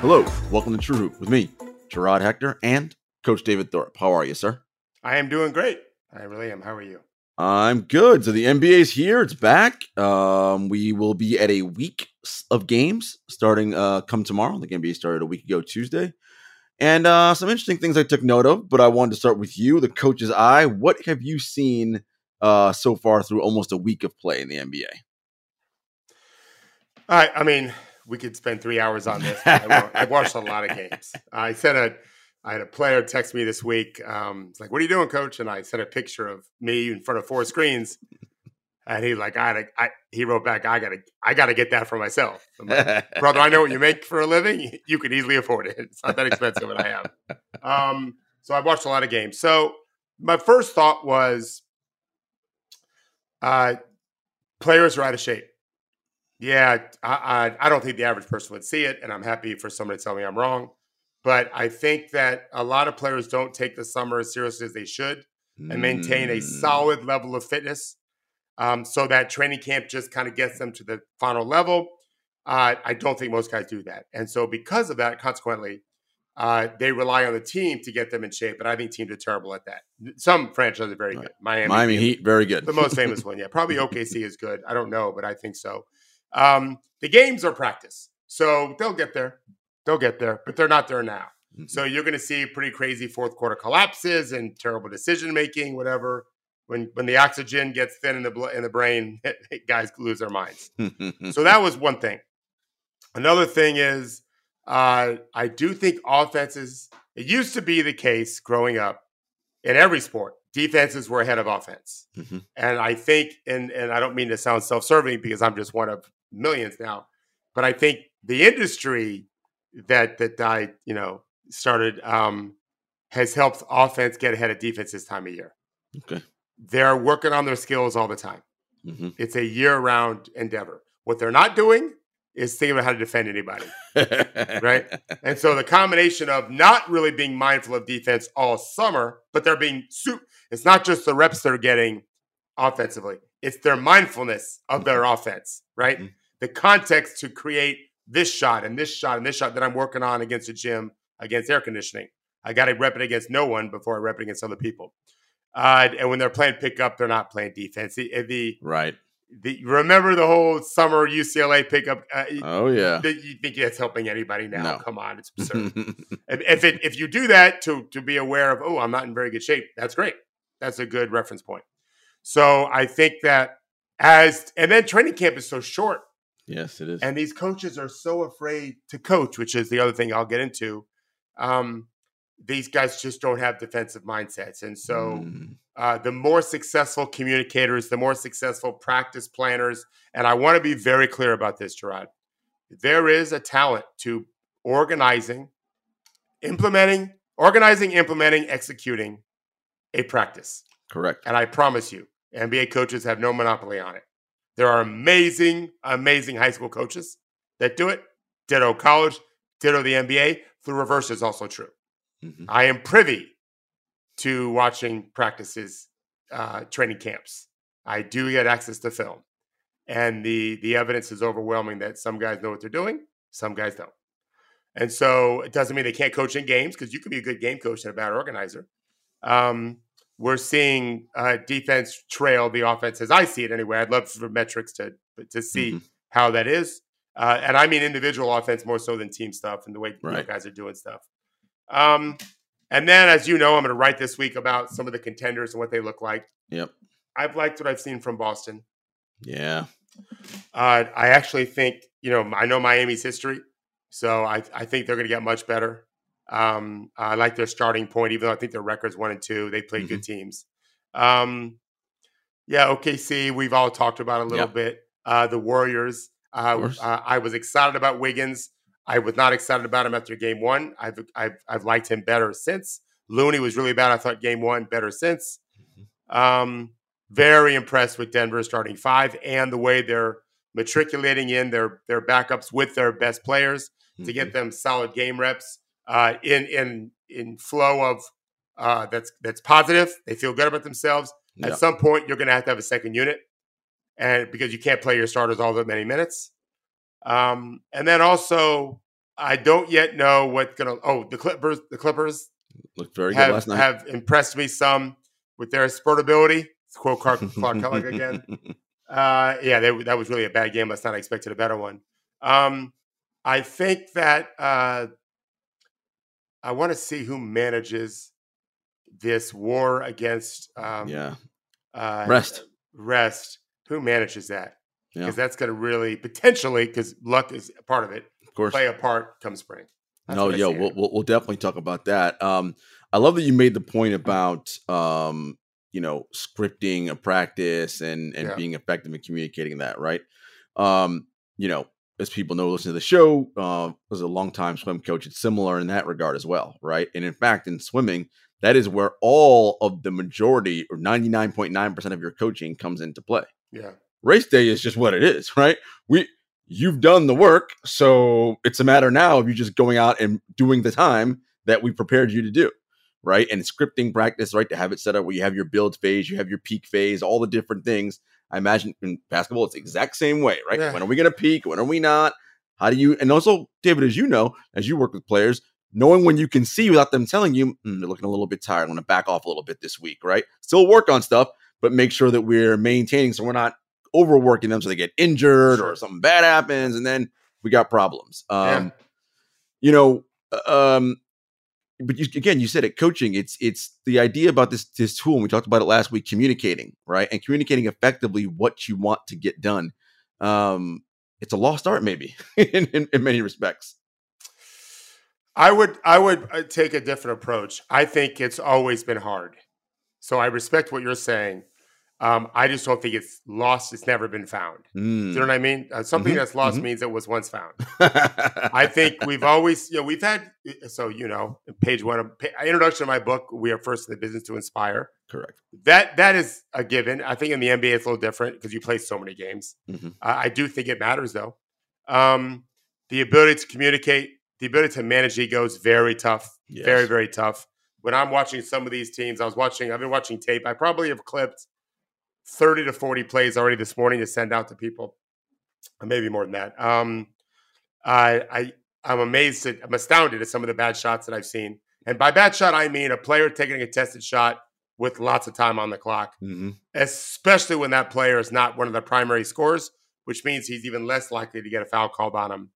Hello, welcome to True Hoop with me, Jarod Hector, and Coach David Thorpe. How are you, sir? I am doing great. I really am. How are you? I'm good. So the NBA is here; it's back. Um, we will be at a week of games starting uh, come tomorrow. The NBA started a week ago Tuesday, and uh, some interesting things I took note of. But I wanted to start with you, the coach's eye. What have you seen uh, so far through almost a week of play in the NBA? I, I mean, we could spend three hours on this. I, I watched a lot of games. I sent a, I had a player text me this week. Um, it's like, "What are you doing, coach?" And I sent a picture of me in front of four screens, and he like, I, I he wrote back, "I gotta, I gotta get that for myself." Like, Brother, I know what you make for a living. You could easily afford it. It's not that expensive, and I am. Um, so I watched a lot of games. So my first thought was, uh, players are out of shape. Yeah, I, I, I don't think the average person would see it, and I'm happy for someone to tell me I'm wrong. But I think that a lot of players don't take the summer as seriously as they should and maintain a Mm. solid level of fitness. Um, so that training camp just kind of gets them to the final level. Uh, I don't think most guys do that. And so because of that, consequently, uh, they rely on the team to get them in shape. But I think teams are terrible at that. Some franchises are very Right. good. Miami, Miami Heat, very good. the most famous one. Yeah, probably OKC is good. I don't know, but I think so. Um, the games are practice, so they'll get there. They'll get there, but they're not there now. So you're going to see pretty crazy fourth quarter collapses and terrible decision making, whatever. When when the oxygen gets thin in the bl- in the brain, guys lose their minds. So that was one thing. Another thing is, uh, I do think offenses. It used to be the case growing up in every sport, defenses were ahead of offense, Mhm. and I think, and and I don't mean to sound self-serving because I'm just one of millions now, but I think the industry that that I you know started um, has helped offense get ahead of defense this time of year. okay. They're working on their skills all the time. Mhm. It's a year-round endeavor. What they're not doing is thinking about how to defend anybody. Right. And so the combination of not really being mindful of defense all summer, but they're being su- it's not just the reps they're getting offensively. It's their mindfulness of their offense, right? Mhm. The context to create this shot and this shot and this shot that I'm working on against the gym against air conditioning. I got to rep it against no one before I rep it against other people. Uh, and when they're playing pickup, they're not playing defense. The, the, right. the remember the whole summer UCLA pickup. Uh, Oh yeah. that you think that's helping anybody now? No. Come on, it's absurd. if if, it, if you do that to to be aware of, oh, I'm not in very good shape. That's great. That's a good reference point. So I think that as and then training camp is so short, yes, it is. and these coaches are so afraid to coach, which is the other thing I'll get into. Um, these guys just don't have defensive mindsets, and so Mm. uh, the more successful communicators, the more successful practice planners. And I want to be very clear about this, Jarod. There is a talent to organizing, implementing, organizing, implementing, executing a practice. correct. And I promise you, NBA coaches have no monopoly on it. There are amazing, amazing high school coaches that do it. Ditto college, ditto the NBA. The reverse is also true. Mhm. I am privy to watching practices, uh, training camps. I do get access to film, and the the evidence is overwhelming that some guys know what they're doing, some guys don't. And so it doesn't mean they can't coach in games because you can be a good game coach and a bad organizer. Um, we're seeing uh, defense trail the offense as I see it anyway. I'd love for metrics to to see Mhm. how that is, uh, and I mean individual offense more so than team stuff and the way you Right. guys are doing stuff. Um, and then, as you know, I'm going to write this week about some of the contenders and what they look like. Yep. I've liked what I've seen from Boston. Yeah. Uh, I actually think, you know, I know Miami's history, so I, I think they're going to get much better. Um, I like their starting point, even though I think their record's one and two. They played good teams. Um, yeah, OKC, we've all talked about a little Yeah. bit. Uh, the Warriors, uh, uh, I was excited about Wiggins. I was not excited about him after game one. I've, I've, I've liked him better since. Looney was really bad. I thought game one better since. Um, very impressed with Denver starting five and the way they're matriculating in their their backups with their best players to Mhm. get them solid game reps uh, in in in flow of uh, that's that's positive. They feel good about themselves. Yeah. At some point, you're going to have to have a second unit, and because you can't play your starters all that many minutes. Um, and then also, I don't yet know what's gonna. Oh, the Clippers. The Clippers Looked very have good last night. have impressed me some with their spurtability. To quote Clark, Clark Kellogg again. Uh, yeah, they, that was really a bad game last night. I expected a better one. Um, I think that uh, I want to see who manages this war against um, yeah. uh, Rest. Rest. Who manages that? Yeah. Because that's going to really potentially, because luck is part of it, Of course. play a part come spring. That's no, yo, we'll, we'll we'll definitely talk about that. Um, I love that you made the point about um, you know, scripting a practice and and Yeah. being effective in communicating that, right? Um, you know, as people know, listen to the show, uh, was a long time swim coach. It's similar in that regard as well, right? And in fact, in swimming, that is where all of the majority or ninety nine point nine percent of your coaching comes into play yeah, race day is just what it is, right? We you've done the work, so it's a matter now of you just going out and doing the time that we prepared you to do, right? And scripting practice, right? To have it set up where you have your build phase, you have your peak phase, all the different things. I imagine in basketball, it's the exact same way, right? Yeah. When are we going to peak? When are we not? How do you? And also, David, as you know, as you work with players, knowing when you can see without them telling you "Hmm, they're looking a little bit tired. I'm going to back off a little bit this week, right? Still work on stuff, but make sure that we're maintaining so we're not overworking them so they get injured Sure. or something bad happens, and then we got problems. Um, Yeah. You know, uh, um, but you, again, you said it. Coaching, it's it's the idea about this this tool. And we talked about it last week. Communicating, right, and communicating effectively what you want to get done. Um, it's a lost art, maybe in, in, in many respects. I would I would uh, take a different approach. I think it's always been hard. So I respect what you're saying. Um, I just don't think it's lost. It's never been found. Do you know Mm. what I mean? Uh, something Mhm, that's lost mhm. means it was once found. I think we've always, you know, we've had. So you know, page one of introduction of my book, we are first in the business to inspire. correct. That that is a given. I think in the NBA it's a little different because you play so many games. Mhm. I I do think it matters though. Um, the ability to communicate, the ability to manage egos, very tough. Very very tough. When I'm watching some of these teams, I was watching. I've been watching tape. I probably have clipped thirty to forty plays already this morning to send out to people, maybe more than that. Um, I I I'm amazed. At, I'm astounded at some of the bad shots that I've seen. And by bad shot, I mean a player taking a contested shot with lots of time on the clock Mhm. especially when that player is not one of the primary scorers, which means he's even less likely to get a foul called on him.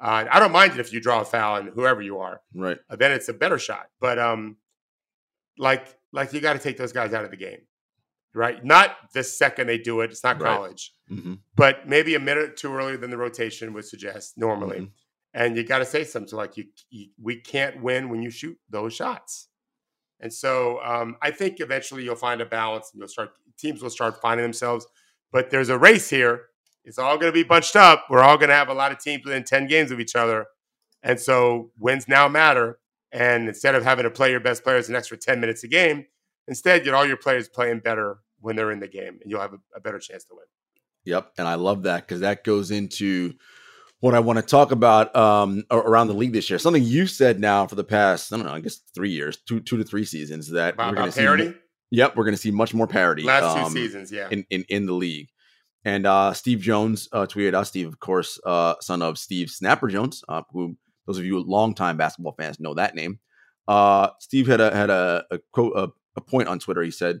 Uh, I don't mind it if you draw a foul and whoever you are, Right. uh, then it's a better shot. But um, like like you got to take those guys out of the game, right? Not the second they do it. It's not Right. college, hmm but maybe a minute or two earlier than the rotation would suggest normally. Mhm. And you got to say something like you, you, we can't win when you shoot those shots. And so um, I think eventually you'll find a balance and you'll start teams will start finding themselves. But there's a race here. It's all going to be bunched up. We're all going to have a lot of teams within 10 games of each other. And so wins now matter. And instead of having to play your best players an extra 10 minutes a game, instead get all your players playing better when they're in the game and you'll have a, a better chance to win. Yep, and I love that because that goes into what I want to talk about um, around the league this year. Something you said now for the past, I don't know, I guess three years, two two to three seasons that About, we're going to see. parity? Yep, we're going to see much more parity. Last two um, seasons, yeah. in, in in the league. And uh, Steve Jones uh, tweeted us. Steve, of course, uh, son of Steve Snapper Jones, uh, who those of you longtime basketball fans know that name. Uh, Steve had a had a, a quote a, a point on Twitter. He said,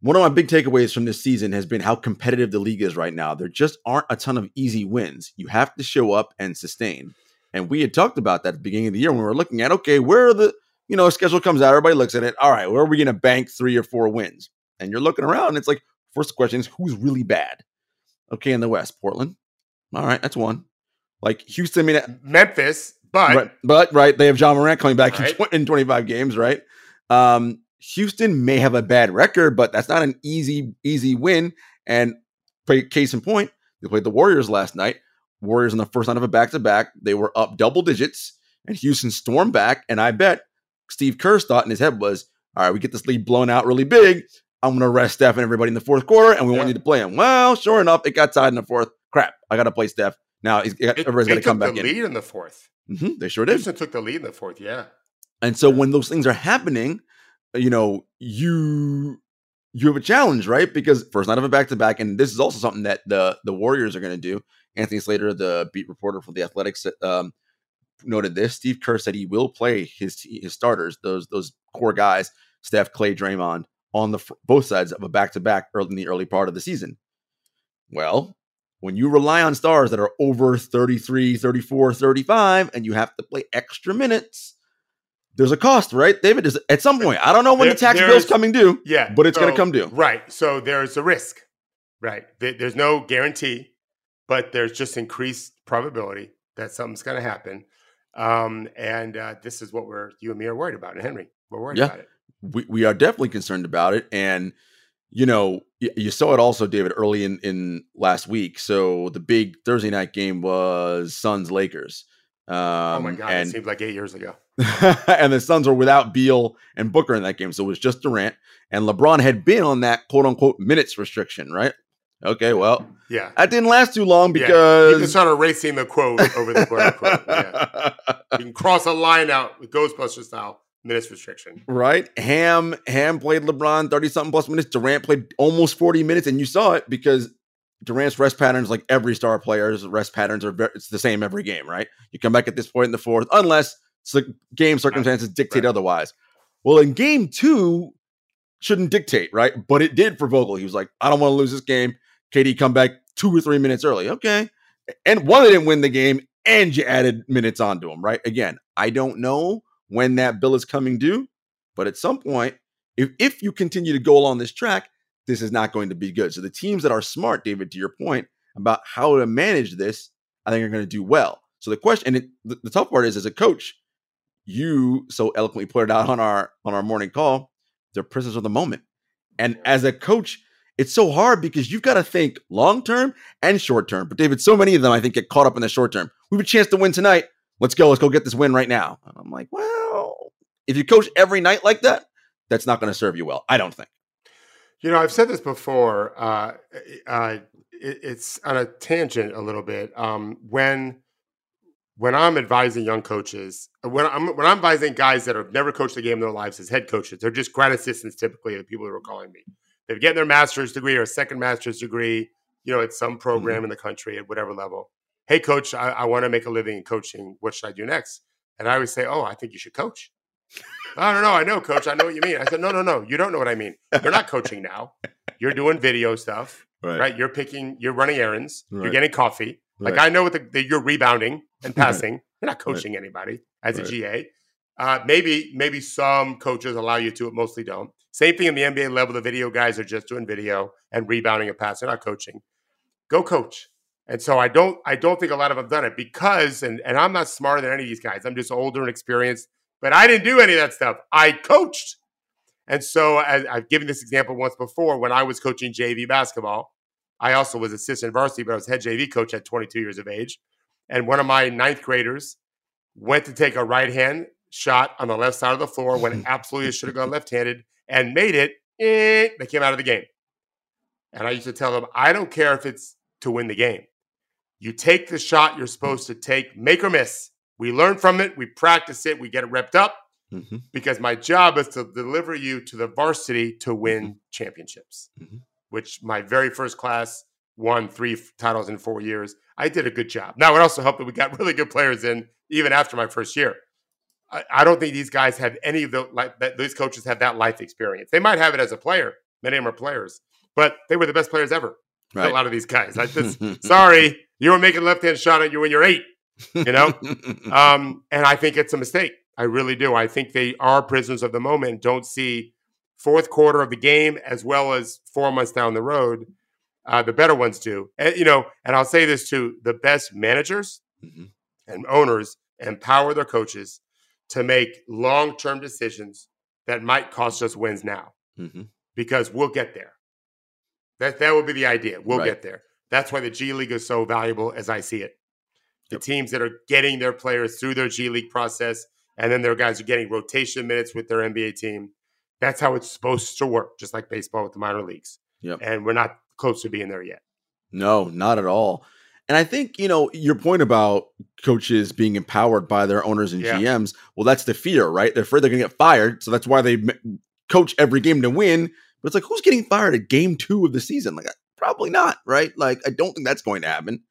"One of my big takeaways from this season has been how competitive the league is right now. There just aren't a ton of easy wins. You have to show up and sustain." And we had talked about that at the beginning of the year when we were looking at okay, where are the you know schedule comes out, everybody looks at it. All right, where are we going to bank three or four wins? And you're looking around, and it's like first question is who's really bad? Okay, in the West, Portland. All right, that's one. Like Houston, I mean, Memphis, but right, but right, they have Ja Morant coming back Right. in, in 25 games, right? Um, Houston may have a bad record, but that's not an easy, easy win. And case in point, they played the Warriors last night. Warriors in the first night of a back to back, they were up double digits, and Houston stormed back. And I bet Steve Kerr's thought in his head was, "All right, we get this lead blown out really big. I'm going to rest Steph and everybody in the fourth quarter, and we Yeah. won't need to play him." Well, sure enough, it got tied in the fourth. Crap, I got to play Steph now. He's, it, everybody's got to come took back the in. lead in the fourth. Mhm, they sure did. Houston took the lead in the fourth. Yeah, And so when those things are happening, you know, you you have a challenge, right? Because first night of a back to back, and this is also something that the the Warriors are going to do. Anthony Slater, the beat reporter for the Athletics, um, noted this. Steve Kerr said he will play his his starters, those those core guys, Steph, Klay, Draymond, on the both sides of a back to back early in the early part of the season. Well, when you rely on stars that are over 33, 34, 35, and you have to play extra minutes, there's a cost, right, David? Is at some point. I don't know when There- the tax bill's coming due. Yeah, but it's going to come due. Right. So there's a risk. Right. There's no guarantee, but there's just increased probability that something's going to happen. Um, and uh, this is what we're you and me are worried about, and Henry, we're worried Yeah. about it. we, we are definitely concerned about it and you know you saw it also david early in in last week so the big thursday night game was suns lakers um oh my god, and it seems like eight years ago. and the suns were without beal and booker in that game so it was just durant and lebron had been on that quote unquote minutes restriction right okay well Yeah. that didn't last too long Yeah. You can because start erasing the quote over the quote unquote. Yeah. You can cross a line out with Ghostbuster style minutes restriction. Right. Ham Ham played LeBron 30 something plus minutes. Durant played almost 40 minutes, and you saw it because Durant's rest patterns, like every star player's rest patterns, are very, it's the same every game, right? You come back at this point in the fourth, unless game circumstances dictate right. otherwise. Well, in game two, shouldn't dictate, right? But it did for Vogel. He was like, I don't want to lose this game. KD come back two or three minutes early. Okay. And one, they didn't win the game, and you added minutes onto him, right? Again, I don't know when that bill is coming due, but at some point, if, if you continue to go along this track, this is not going to be good. So the teams that are smart, David, to your point about how to manage this, I think are going to do well. So the question, and it, the, the tough part is, as a coach, you so eloquently put it out on our on our morning call. They're prisoners of the moment, and as a coach, it's so hard because you've got to think long term and short term. But David, so many of them I think get caught up in the short term. We have a chance to win tonight. Let's go. Let's go get this win right now. And I'm like, well, if you coach every night like that, that's not going to serve you well. I don't think. You know, I've said this before. Uh, uh, it, it's on a tangent a little bit. Um, when when I'm advising young coaches, uh, when I'm when I'm advising guys that have never coached a game in their lives as head coaches, they're just grad assistants typically. The people that are calling me, they're getting their master's degree or a second master's degree. You know, at some mm-hmm. program in the country at whatever level. Hey, coach, I, I want to make a living in coaching. What should I do next? And I always say, Oh, I think you should coach. I don't know. I know, coach. I know what you mean. I said, No, no, no. You don't know what I mean. You're not coaching now. You're doing video stuff, right? You're picking, you're running errands, Right. you're getting coffee. Like Right. I know what the, that you're rebounding and passing. You're not coaching anybody as Right. a GA. Uh, maybe maybe some coaches allow you to, but mostly don't. Same thing in the NBA level. The video guys are just doing video and rebounding and passing, not coaching. Go coach. And so I don't I don't think a lot of them have done it because and and I'm not smarter than any of these guys. I'm just older and experienced, but I didn't do any of that stuff. I coached. And so as I've given this example once before when I was coaching JV basketball. I also was assistant varsity, but I was head JV coach at 22 years of age. And one of my ninth graders went to take a right hand shot on the left side of the floor when absolutely should have gone left handed and made it. Eh, they came out of the game. And I used to tell them, I don't care if it's to win the game. You take the shot you're supposed to take, make or miss. We learn from it, we practice it, we get it repped up Mhm. because my job is to deliver you to the varsity to win championships, Mhm. Which my very first class won three f- titles in four years. I did a good job. Now, it also helped that we got really good players in even after my first year. I, I don't think these guys have any of the like that. These coaches have that life experience. They might have it as a player. Many of them are players, but they were the best players ever. A lot of these guys. I this, sorry, you were making left hand shot at you when you're eight. You know, um, and I think it's a mistake. I really do. I think they are prisoners of the moment. Don't see fourth quarter of the game as well as four months down the road. Uh, the better ones do. And, you know, and I'll say this too: the best managers Mhm. and owners empower their coaches to make long-term decisions that might cost us wins now Mhm. because we'll get there. That that would be the idea. We'll Right. get there. That's why the G League is so valuable as I see it. The Yep. teams that are getting their players through their G League process, and then their guys are getting rotation minutes with their NBA team. That's how it's supposed to work, just like baseball with the minor leagues. Yep. And we're not close to being there yet. No, not at all. And I think, you know, your point about coaches being empowered by their owners and Yeah. GMs, well, that's the fear, right? They're afraid they're going to get fired. So that's why they coach every game to win. But it's like, who's getting fired at game two of the season? Like, probably not, right? Like, I don't think that's going to happen.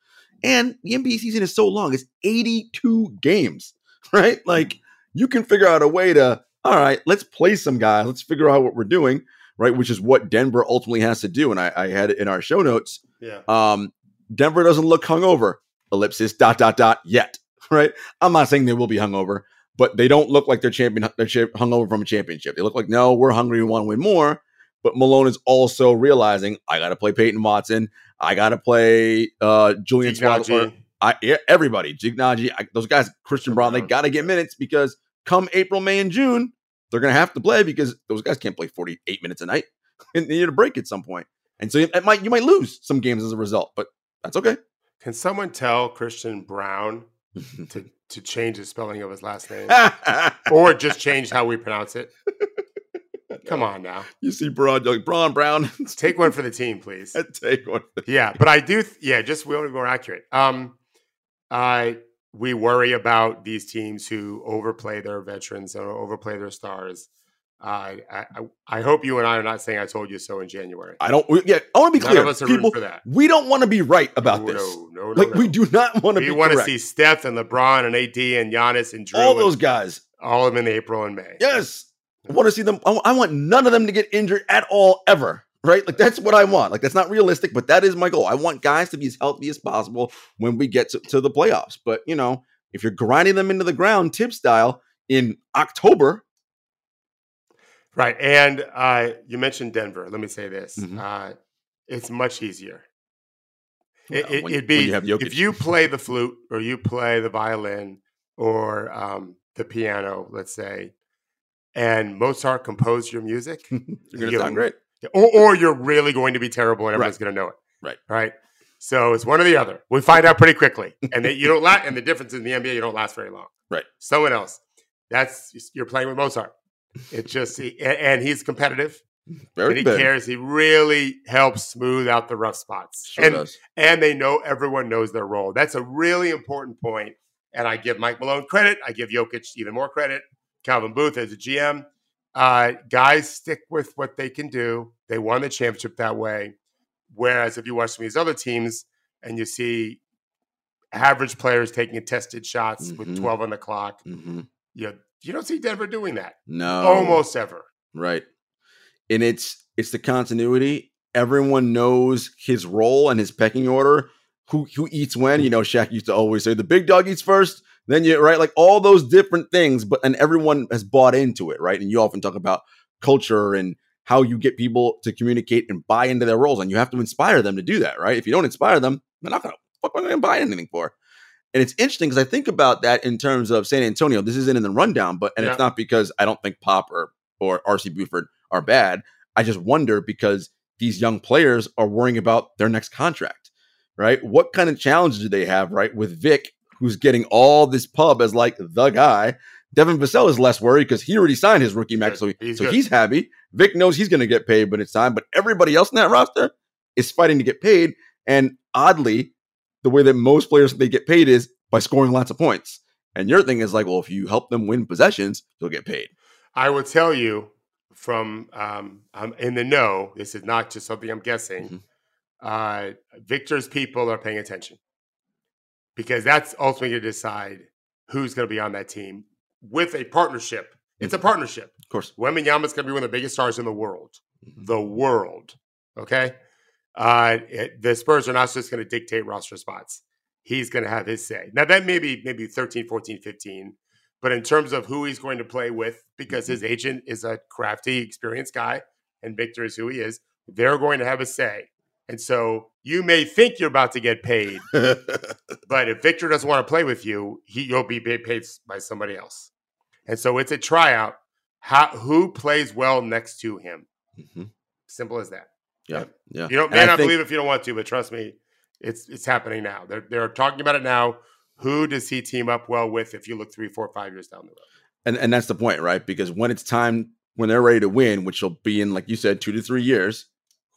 And the NBA season is so long, it's 82 games. right? Like you can figure out a way to, all right, let's play some guys. Let's figure out what we're doing, right? Which is what Denver ultimately has to do. And I, I had it in our show notes. Yeah. Um, Denver doesn't look hungover, ellipsis, dot, dot, dot, yet, right? I'm not saying they will be hungover, but they don't look like they're champion, they're hungover from a championship. They look like, no, we're hungry, we want to win more. But Malone is also realizing, I got to play Peyton Watson. I got to play uh, Julian Strawther. I yeah, everybody, Jignaji, those guys, Christian Braun, they got to get minutes because come April, May, and June, they're going to have to play because those guys can't play 48 minutes a night and they need a break at some point. And so it might you might lose some games as a result, but that's okay. Can someone tell Christian Braun to, to change the spelling of his last name? or just change how we pronounce it? Come on now. You see Braun, like Braun Brown. Take one for the team, please. Take one. Yeah, but I do. Th- yeah, just we want to be more accurate. Um, I we worry about these teams who overplay their veterans and overplay their stars. Uh, I, I I hope you and I are not saying I told you so in January. I don't. we- Yeah, I want to be None clear. of us are People, for that. we don't want to be right about no, this. No, no, no. like no. we do not want to We want to see Steph and LeBron and AD and Giannis and Drew all and those guys. all of them in April and May. Yes. I want to see them. I want none of them to get injured at all, ever. Right? Like that's what I want. Like that's not realistic, but that is my goal. I want guys to be as healthy as possible when we get to, to the playoffs. But you know, if you're grinding them into the ground, Thibs style in October, Right. And uh, you mentioned Denver. Let me say this: Mhm. uh, it's much easier. It, it, would when be you if you play the flute or you play the violin or um, the piano, let's say, and Mozart composed your music, you're gonna sound great. Or, or you're really going to be terrible and Right. everyone's going to know it. Right. Right. So it's one or the other. We find out pretty quickly, and that you don't last. And the difference in the NBA, you don't last very long. Right. Someone else. That's you're playing with Mozart. It's just, and- and he's competitive Very and he good. cares. He really helps smooth out the rough spots. Sure and does. and they know everyone knows their role. That's a really important point. And I give Mike Malone credit. I give Jokic even more credit. Calvin Booth as a GM. Uh, guys stick with what they can do. They won the championship that way. Whereas if you watch some of these other teams and you see average players taking contested shots Mhm. with 12 on the clock, hmm you, you don't see Denver doing that No, almost ever. Right. And it's it's the continuity. Everyone knows his role and his pecking order. Who who eats when? You know, Shaq used to always say the big dog eats first. Then you right, like all those different things, but and everyone has bought into it, right? And you often talk about culture and how you get people to communicate and buy into their roles, and you have to inspire them to do that, right? If you don't inspire them, they're not gonna fuck gonna buy anything for. And it's interesting because I think about that in terms of San Antonio. This isn't in the rundown, but and it's not because I don't think Pop or or RC Buford are bad. I just wonder because these young players are worrying about their next contract, right? What kind of challenges do they have, right? With Vic, who's getting all this pub as like the guy. Devin Vassell is less worried because he already signed his rookie max, so, he- He's so good. he's happy. Vic knows he's going to get paid when it's time, but everybody else in that roster is fighting to get paid. And oddly, the way that most players they get paid is by scoring lots of points. And your thing is like, well, if you help them win possessions, you'll get paid. I will tell you from um, I'm in the know. This is not just something I'm guessing. Mhm. Uh, Victor's people are paying attention because that's ultimately going to decide who's going to be on that team with a partnership. It's a partnership. Of course. Wembanyama's going to be one of the biggest stars in the world. Mhm. The world. Okay. Uh, it- the Spurs are not just going to dictate roster spots. He's going to have his say. Now, that may be maybe 13, 14, 15. But in terms of who he's going to play with, because his agent is a crafty, experienced guy, and Victor is who he is, they're going to have a say. And so you may think you're about to get paid, but if Victor doesn't want to play with you, he, you'll be paid by somebody else. And so it's a tryout. How, who plays well next to him? Mhm. Simple as that. Yeah. Yeah. You don't may I not think- believe if you don't want to, but trust me, it's it's happening now. They're they're talking about it now. Who does he team up well with if you look three, four, five years down the road? and and that's the point, right? Because when it's time, when they're ready to win, which will be in, like you said, two to three years,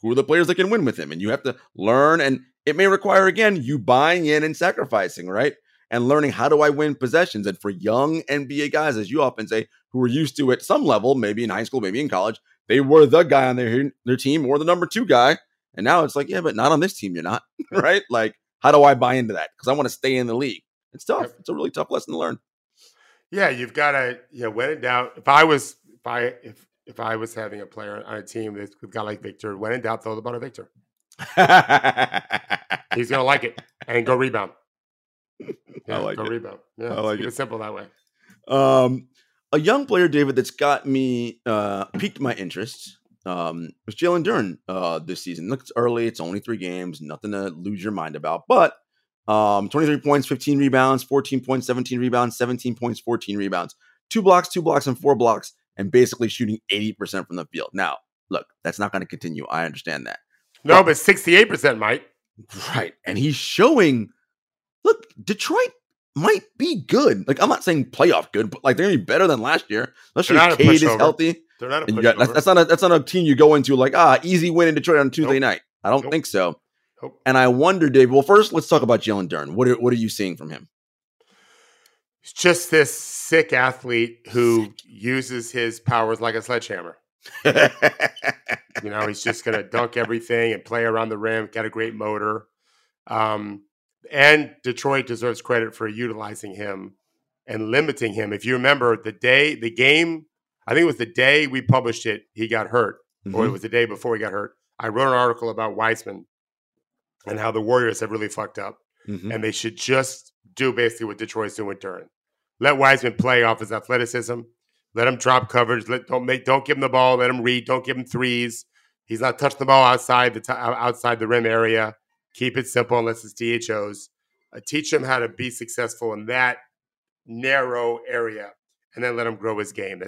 who are the players that can win with him? And you have to learn, and it may require again you buying in and sacrificing, right? And learning how do I win possessions. And for young NBA guys, as you often say, who are used to at some level, maybe in high school, maybe in college, they were the guy on their their team or the number two guy. And now it's like, yeah, but not on this team, you're not, right? Like, how do I buy into that? Because I want to stay in the league. It's tough. It's a really tough lesson to learn. Yeah, you've got to, you know, when in doubt, if I was, if I, if, if I was having a player on a team that's a guy like Victor, when in doubt, throw the ball to Victor. He's going to like it and go rebound. Yeah, like go it. rebound. Yeah, I like keep it. simple that way. Um, a young player, David, that's got me uh, piqued my interest um, was Jalen Duren uh, this season. Look, it's early; it's only three games, nothing to lose your mind about. But um, 23 points, 15 rebounds, 14 points, 17 rebounds, 17 points, 14 rebounds, two blocks, two blocks, and four blocks, and basically shooting 80% from the field. Now, look, that's not going to continue. I understand that. No, but 68% might. Right. And he's showing, look, Detroit might be good. Like, I'm not saying playoff good, but like they're gonna be better than last year. Especially They're if Cade is healthy. They're not a got, that's, that's not a that's not a team you go into like, ah, easy win in Detroit on Tuesday Nope. night. I don't Nope. think so. Nope. And I wonder, Dave. Well, first let's talk about Jalen Duren. What are, what are you seeing from him? He's just this sick athlete who uses his powers like a sledgehammer. You know, he's just going to dunk everything and play around the rim, got a great motor. Um, and Detroit deserves credit for utilizing him and limiting him. If you remember the day, the game, I think it was the day we published it, he got hurt, or it Mhm. was the day before he got hurt. I wrote an article about Wiseman and how the Warriors have really fucked up Mhm. and they should just do basically what Detroit's doing Duren. Let Wiseman play off his athleticism. Let him drop coverage. Let don't make don't give him the ball. Let him read. Don't give him threes. He's not touching the ball outside the t- outside the rim area. Keep it simple unless it's DHOs. Uh, teach him how to be successful in that narrow area, and then let him grow his game.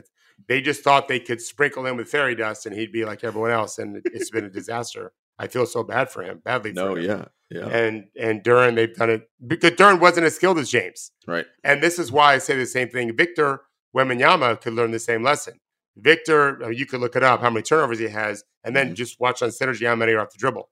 They just thought they could sprinkle him with fairy dust and he'd be like everyone else, and it's been a disaster. I feel so bad for him, badly for no, him yeah, yeah, and and Duren they've done it because Duren wasn't as skilled as James. right. And this is why I say the same thing. Victor Wembanyama could learn the same lesson. Victor, uh, you could look it up how many turnovers he has, and then Mhm. just watch on synergy how many are off the dribble.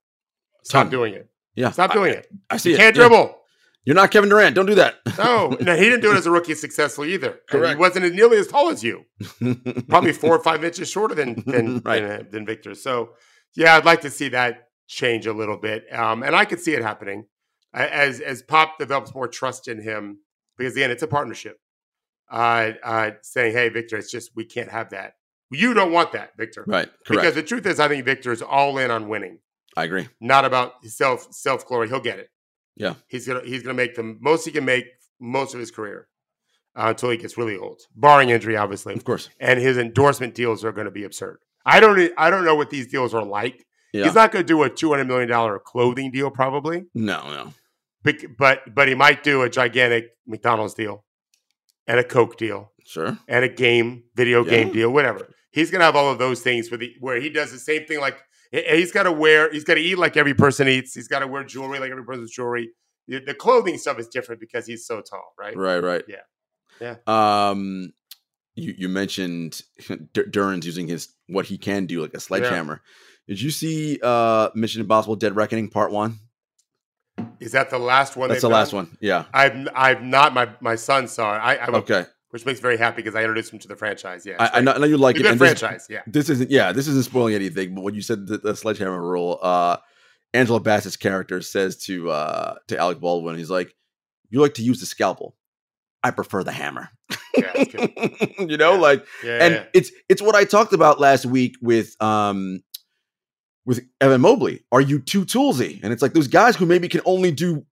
Stop doing it. Yeah, Stop I- doing it. I see You can't Yeah. dribble. You're not Kevin Durant. Don't do that. No, no, he didn't do it as a rookie successfully either. And He wasn't nearly as tall as you. Probably four or five inches shorter than than, Right. than, uh, than Victor. So, yeah, I'd like to see that change a little bit, um, and I could see it happening as as Pop develops more trust in him. Because again, it's a partnership. Uh, uh, saying, "Hey, Victor, it's just we can't have that. You don't want that, Victor." right. Because the truth is, I think Victor is all in on winning I agree. not about self self glory. He'll get it. Yeah. he's gonna he's gonna make the most he can make most of his career uh, until he gets really old, barring injury, obviously. Of course. And his endorsement deals are going to be absurd. I don't I don't know what these deals are like. Yeah. He's not going to do a two hundred million dollar clothing deal probably, no, no. but, but but he might do a gigantic McDonald's deal and a Coke deal Sure. and a game video game deal, whatever. He's gonna have all of those things with the, where he does the same thing. Like he- he's got to wear, he's got to eat like every person eats. He's got to wear jewelry like every person's jewelry. The, the clothing stuff is different because he's so tall, right? Right. Right. Yeah, yeah. Um, you you mentioned D- Duren's using his what he can do like a sledgehammer. Did you see uh Mission Impossible: Dead Reckoning Part One? Is that the last one? That's the last one. Yeah. I've I've not. My my son saw it. I, I Okay. which makes me very happy because I introduced him to the franchise. Yeah, I, I, know, I know you like It's it. and good this- franchise. Yeah, this isn't yeah this isn't spoiling anything but when you said the, the sledgehammer rule uh angela bassett's character says to uh to alec baldwin he's like you like to use the scalpel i prefer the hammer. Yeah, you know Yeah. like yeah. and it's it's what i talked about last week with um with evan mobley. Are you too toolsy? And it's like those guys who maybe can only do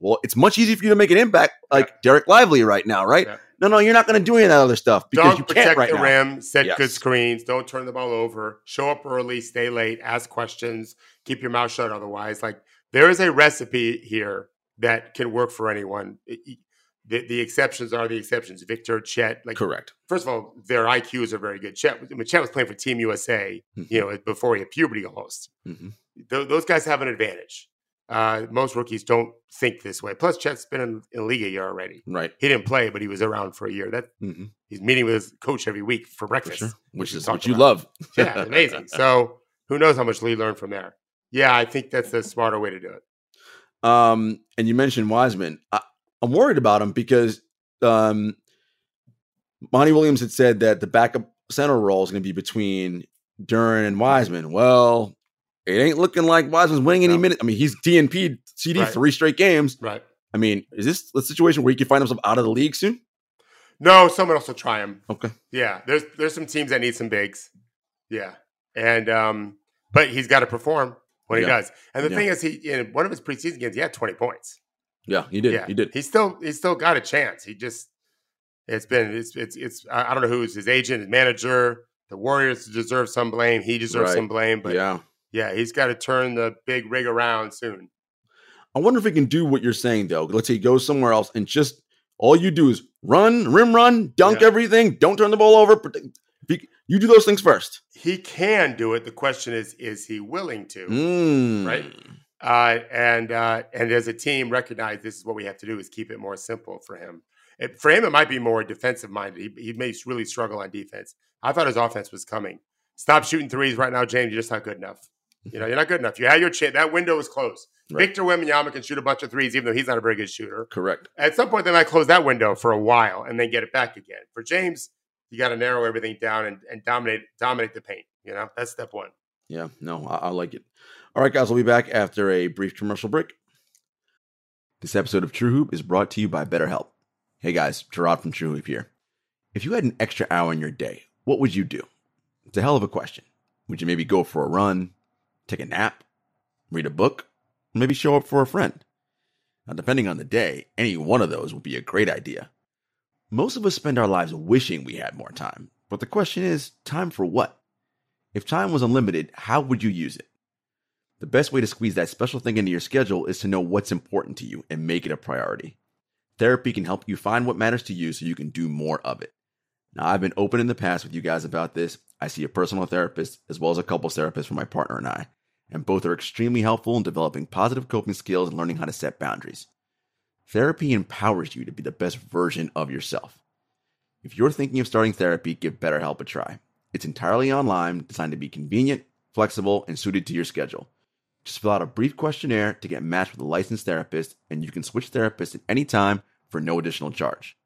well it's much easier for you to make an impact like dereck lively right now right? No no you're not going to do any of that other stuff because don't you protect can't right the now. rim, set good screens, don't turn the ball over, show up early, stay late, ask questions, keep your mouth shut otherwise. Like there is a recipe here that can work for anyone. The, the exceptions are the exceptions. Victor, Chet, like correct first of all, their IQs are very good. Chet, I mean, Chet was playing for Team USA, you know, before he had puberty almost. Mhm. Tho- those guys have an advantage. Uh, most rookies don't think this way. Plus, Chet's been in, in the league a year already. right He didn't play, but he was around for a year. That hmm he's meeting with his coach every week for For breakfast. sure. Which we is what you about. love. Yeah, amazing. So who knows how much Lee learned from there? Yeah, I think that's the smarter way to do it. Um, and you mentioned Wiseman. I, I'm worried about him because um, Monty Williams had said that the backup center role is going to be between Duren and Wiseman. Well, it ain't looking like Wiseman's winning any No. minute. I mean, he's DNP CD Right. three straight games. Right. I mean, is this the situation where he could find himself out of the league soon? No, someone else will try him. Okay. Yeah, there's there's some teams that need some bigs. Yeah, and um, but he's got to perform when he does. And the Yeah. thing is, he in one of his preseason games, he had 20 points. Yeah, he did. yeah, He did. He still he still got a chance. He just it's been it's it's it's I don't know who's his agent, his manager. The Warriors deserve some blame. He deserves Right. some blame, but yeah, yeah. he's got to turn the big rig around soon. I wonder if he can do what you're saying though. Let's say he goes somewhere else and just all you do is run, rim run, dunk Yeah. everything, don't turn the ball over. You you do those things first. He can do it. The question is, is he willing to? Mm. Right. Uh, and uh, and as a team recognize this is what we have to do is keep it more simple for him. It, for him, it might be more defensive minded. He, he may really struggle on defense. I thought his offense was coming. Stop shooting threes right now, James. You're just not good enough. You know, you're not good enough. You had your chance. That window is closed. Right. Victor Wembanyama can shoot a bunch of threes, even though he's not a very good shooter. Correct. At some point, they might close that window for a while and then get it back again. For James, you got to narrow everything down and, and dominate dominate the paint. You know, that's step one. Yeah, no, I, I like it. All right, guys, we'll be back after a brief commercial break. This episode of True Hoop is brought to you by BetterHelp. Hey guys, Jarod from True Hoop here. If you had an extra hour in your day, what would you do? It's a hell of a question. Would you maybe go for a run, take a nap, read a book, maybe show up for a friend? Now, depending on the day, any one of those would be a great idea. Most of us spend our lives wishing we had more time, but the question is time for what? If time was unlimited, how would you use it? The best way to squeeze that special thing into your schedule is to know what's important to you and make it a priority. Therapy can help you find what matters to you so you can do more of it. Now, I've been open in the past with you guys about this. I see a personal therapist as well as a couples therapist for my partner and I, and both are extremely helpful in developing positive coping skills and learning how to set boundaries. Therapy empowers you to be the best version of yourself. If you're thinking of starting therapy, give BetterHelp a try. It's entirely online, designed to be convenient, flexible, and suited to your schedule. Just fill out a brief questionnaire to get matched with a licensed therapist, and you can switch therapists at any time for no additional charge.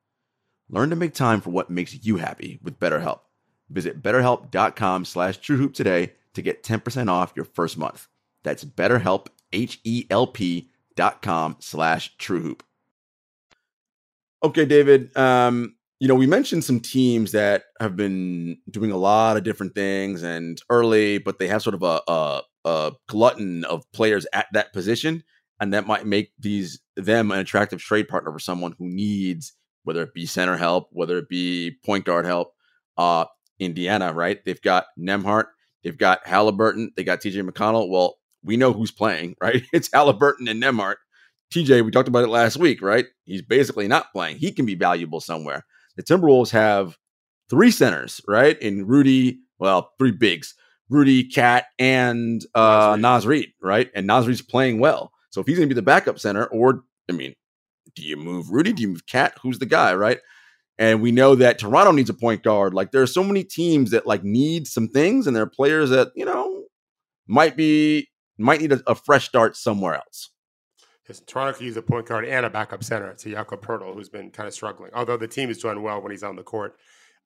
Learn to make time for what makes you happy with BetterHelp. Visit betterhelp.com slash truehoop today to get 10% off your first month. That's betterhelp, H-E-L-P dot com slash truehoop. Okay, David. Um, you know, we mentioned some teams that have been doing a lot of different things and early, but they have sort of a, a, a glutton of players at that position, and that might make these them an attractive trade partner for someone who needs whether it be center help, whether it be point guard help. Uh, Indiana, right? They've got Nembhard, they've got Halliburton, they got TJ McConnell. Well, we know who's playing, right? It's Halliburton and Nembhard. TJ, we talked about it last week, right? He's basically not playing. He can be valuable somewhere. The Timberwolves have three centers, right? In Rudy, well, three bigs. Rudy, KAT, and uh, Naz Reid, right? And Naz Reid's playing well. So if he's going to be the backup center, or, I mean, do you move Rudy? Do you move KAT? Who's the guy, right? And we know that Toronto needs a point guard. Like there are so many teams that like need some things, and there are players that you know might be might need a, a fresh start somewhere else. Toronto could use a point guard and a backup center. It's Jakob Poeltl, who's been kind of struggling, although the team is doing well when he's on the court.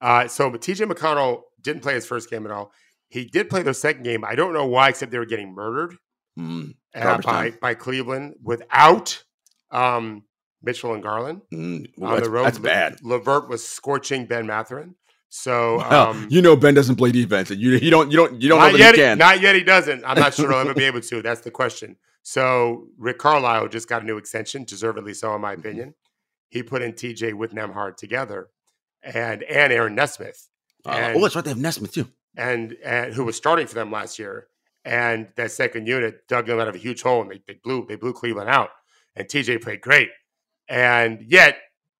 Uh, so, TJ McConnell didn't play his first game at all. He did play their second game. I don't know why, except they were getting murdered Mm, uh, by, by Cleveland without um, Mitchell and Garland mm, well, on the road. that's Le- bad. LeVert was scorching Ben Mathurin. So, Well, um, you know Ben doesn't play defense, and you you don't you don't you don't know not that yet, he can. not yet. He doesn't. I'm not sure he'll ever be able to. That's the question. So Rick Carlisle just got a new extension, deservedly so, in my Mm-hmm. opinion. He put in TJ with Nembhard together, and and Aaron Nesmith, Uh, oh, that's right. They have Nesmith too. and and who was starting for them last year. And that second unit dug them out of a huge hole, and they, they blew they blew Cleveland out. And TJ played great, and yet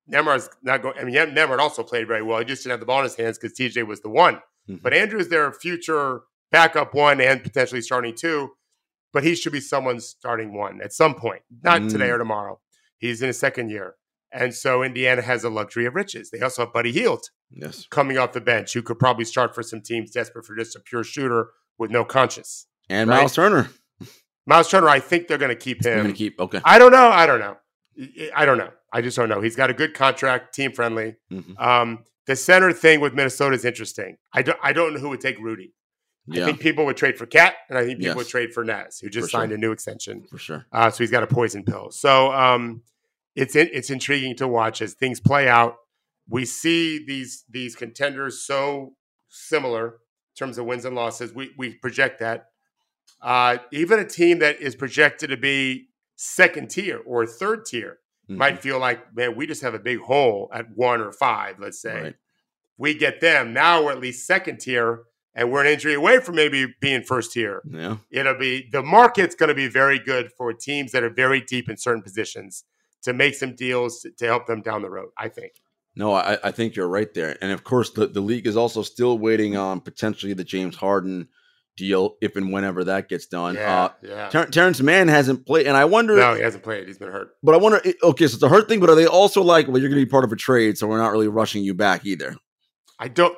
Nembhard's not going. I mean, Nembhard also played very well. He just didn't have the ball in his hands because TJ was the one. Mhm. But Andrew's their future backup one and potentially starting two. But he should be someone starting one at some point, not Mm. today or tomorrow. He's in his second year. And so Indiana has a luxury of riches. They also have Buddy Hield Yes, coming off the bench who could probably start for some teams desperate for just a pure shooter with no conscience. and Right. Miles Turner. Miles Turner, I think they're going to keep him. going to keep okay. I don't know. I don't know. I don't know. I just don't know. He's got a good contract, team friendly. Mhm. Um, the center thing with Minnesota is interesting. I don't, I don't know who would take Rudy. I think people would trade for KAT, and I think people Yes. would trade for Naz, who just For sure. signed a new extension. for sure. Uh, so he's got a poison pill. So um, it's in, it's intriguing to watch as things play out. we see these these contenders so similar in terms of wins and losses. We we project that. Uh, even a team that is projected to be second tier or third tier Mhm. might feel like, man, we just have a big hole at one or five, let's say. Right. We get them. Now we're at least second tier, and we're an injury away from maybe being first tier. Yeah. It'll be the market's going to be very good for teams that are very deep in certain positions to make some deals to, to help them down the road, I think. No, I, I think you're right there. And of course, the, the league is also still waiting on potentially the James Harden deal, if and whenever that gets done. Yeah, Uh, yeah. Ter- Terance Mann hasn't played, and I wonder. No, he hasn't played. He's been hurt. But I wonder. Okay, so it's a hurt thing, but are they also like, well, you're going to be part of a trade, so we're not really rushing you back either? I don't.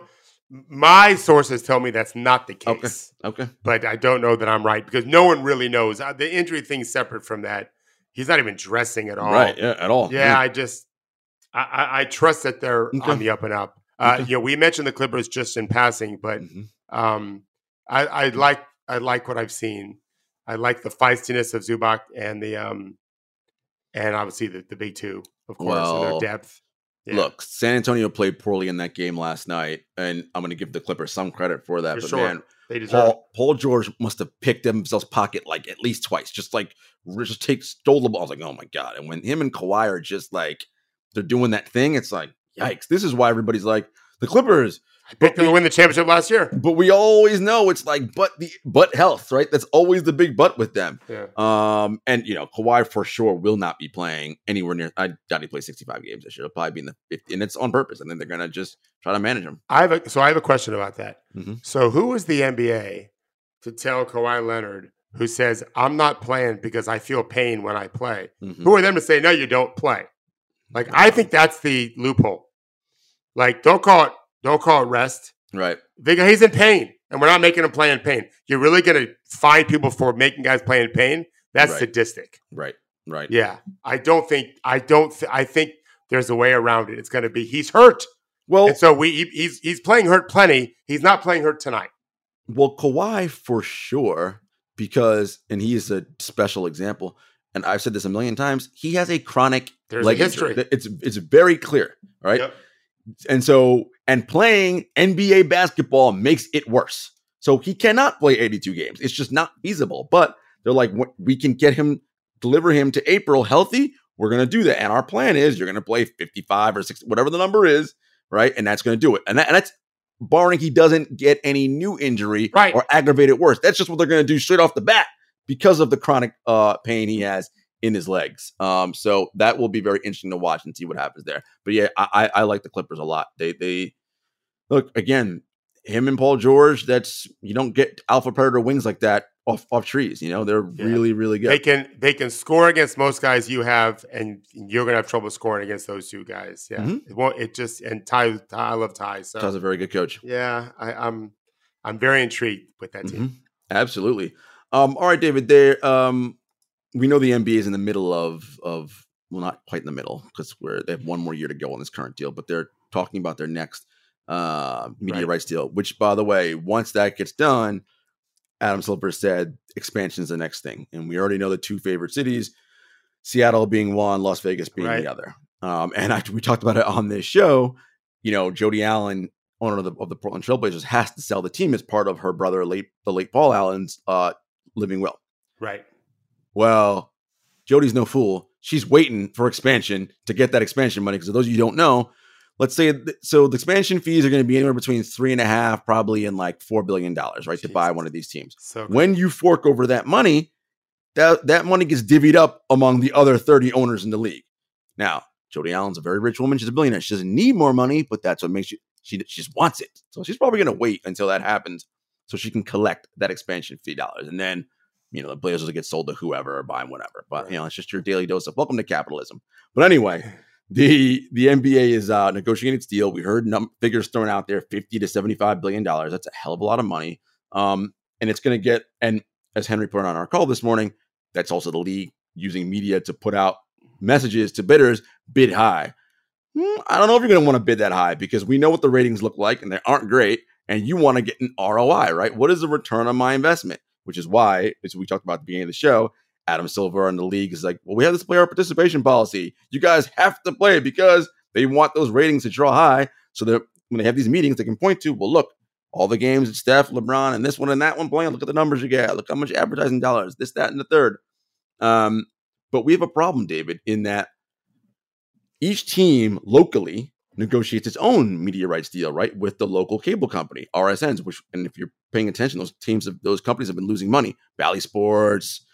My sources tell me that's not the case, Okay. okay. but I don't know that I'm right because no one really knows. Uh, The injury thing's separate from that. He's not even dressing at all. Right. Yeah. At all. Yeah, I just I, I, I trust that they're Okay. on the up and up. Uh, Okay. You know, we mentioned the Clippers just in passing, but Mhm. um, I, I like I like what I've seen. I like the feistiness of Zubac and the um, and obviously the, the big two, of course, and Well, their depth. Yeah. Look, San Antonio played poorly in that game last night, and I'm going to give the Clippers some credit for that. For but sure. man, they deserve. Paul, Paul George must have picked themselves pocket like at least twice, just like just take stole the ball. I was like, oh my god! And when him and Kawhi are just like they're doing that thing, it's like yikes. This is why everybody's like the Clippers, I picked them to win the championship last year. but we always know it's like but the but health, right? That's always the big but with them. Yeah. Um, and you know, Kawhi for sure will not be playing anywhere near. I doubt he plays 65 games this year. He'll probably be in the 50, and it's on purpose. And then they're gonna just try to manage him. I have a, so I have a question about that. Mhm. So who is the NBA to tell Kawhi Leonard who says I'm not playing because I feel pain when I play? Mhm. Who are them to say no, you don't play? Like I think that's the loophole. Like don't call it don't call it rest. Right. He's in pain, and we're not making him play in pain. You're really going to find people for making guys play in pain? That's Right. sadistic. Right. Right. Yeah, I don't think I don't. Th- I think there's a way around it. It's going to be he's hurt, Well, and so we he- he's he's playing hurt plenty. He's not playing hurt tonight. Well, Kawhi for sure, because and he is a special example. And I've said this a million times. He has a chronic There's leg a history. injury. It's it's very clear, right? Yep. And so, and playing NBA basketball makes it worse. So he cannot play 82 games. It's just not feasible. But they're like, we can get him, deliver him to April healthy. We're going to do that. And our plan is you're going to play 55 or 60, whatever the number is, right? And that's going to do it. And, that, and that's barring he doesn't get any new injury Right. or aggravate it worse. That's just what they're going to do straight off the bat because of the chronic uh, pain he has in his legs. Um, so that will be very interesting to watch and see what happens there. But yeah, I, I, I like the Clippers a lot. They they look again, him and Paul George. That's you don't get alpha predator wings like that off off trees. You know they're Yeah. really really good. They can they can score against most guys you have, and you're going to have trouble scoring against those two guys. Yeah, Mhm. it won't. It just and Ty, Ty I love Ty. So Ty's a very good coach. yeah, I, I'm I'm very intrigued with that team. Mhm. Absolutely. Um, all right, David. There, um, we know the NBA is in the middle of of well, not quite in the middle because we're they have one more year to go on this current deal, but they're talking about their next uh, media Right. rights deal. Which, by the way, once that gets done, Adam Silver said expansion is the next thing, and we already know the two favorite cities: Seattle being one, Las Vegas being Right. the other. Um, and after we talked about it on this show, you know, Jody Allen, owner of the, of the Portland Trailblazers, has to sell the team as part of her brother, late the late Paul Allen's uh, living will. Right. Well, Jody's no fool. She's waiting for expansion to get that expansion money. Because for those of you who don't know, let's say th- so the expansion fees are going to be anywhere between three and a half, probably and like four billion dollars, right, to buy one of these teams. So When you fork over that money, that that money gets divvied up among the other 30 owners in the league. Now, Jody Allen's a very rich woman. She's a billionaire. She doesn't need more money, but that's what makes you she she just wants it. So she's probably going to wait until that happens so she can collect that expansion fee dollars. And then, you know, the Blazers will get sold to whoever or buy whatever. But you know, it's just your daily dose of welcome to capitalism. But anyway, the the NBA is uh, negotiating its deal. We heard num- figures thrown out there, fifty to seventy five billion dollars. That's a hell of a lot of money. Um, and it's going to get and as Henry put on our call this morning, that's also the league using media to put out messages to bidders bid high. Hmm, I don't know if you're going to want to bid that high because we know what the ratings look like and they aren't great. And you want to get an ROI, right? What is the return on my investment? Which is why, as we talked about at the beginning of the show, Adam Silver and the league is like, well, we have this player participation policy. You guys have to play because They want those ratings to draw high so that when they have these meetings, they can point to, well, look, all the games that Steph, LeBron, and this one and that one playing. Look at the numbers you get. Look how much advertising dollars, this, that, and the third. Um, but we have a problem, David, in that each team locally negotiates its own media rights deal, right, with the local cable company, RSNs. Which, and if you're paying attention, those teams of those companies have been losing money. Bally Sports,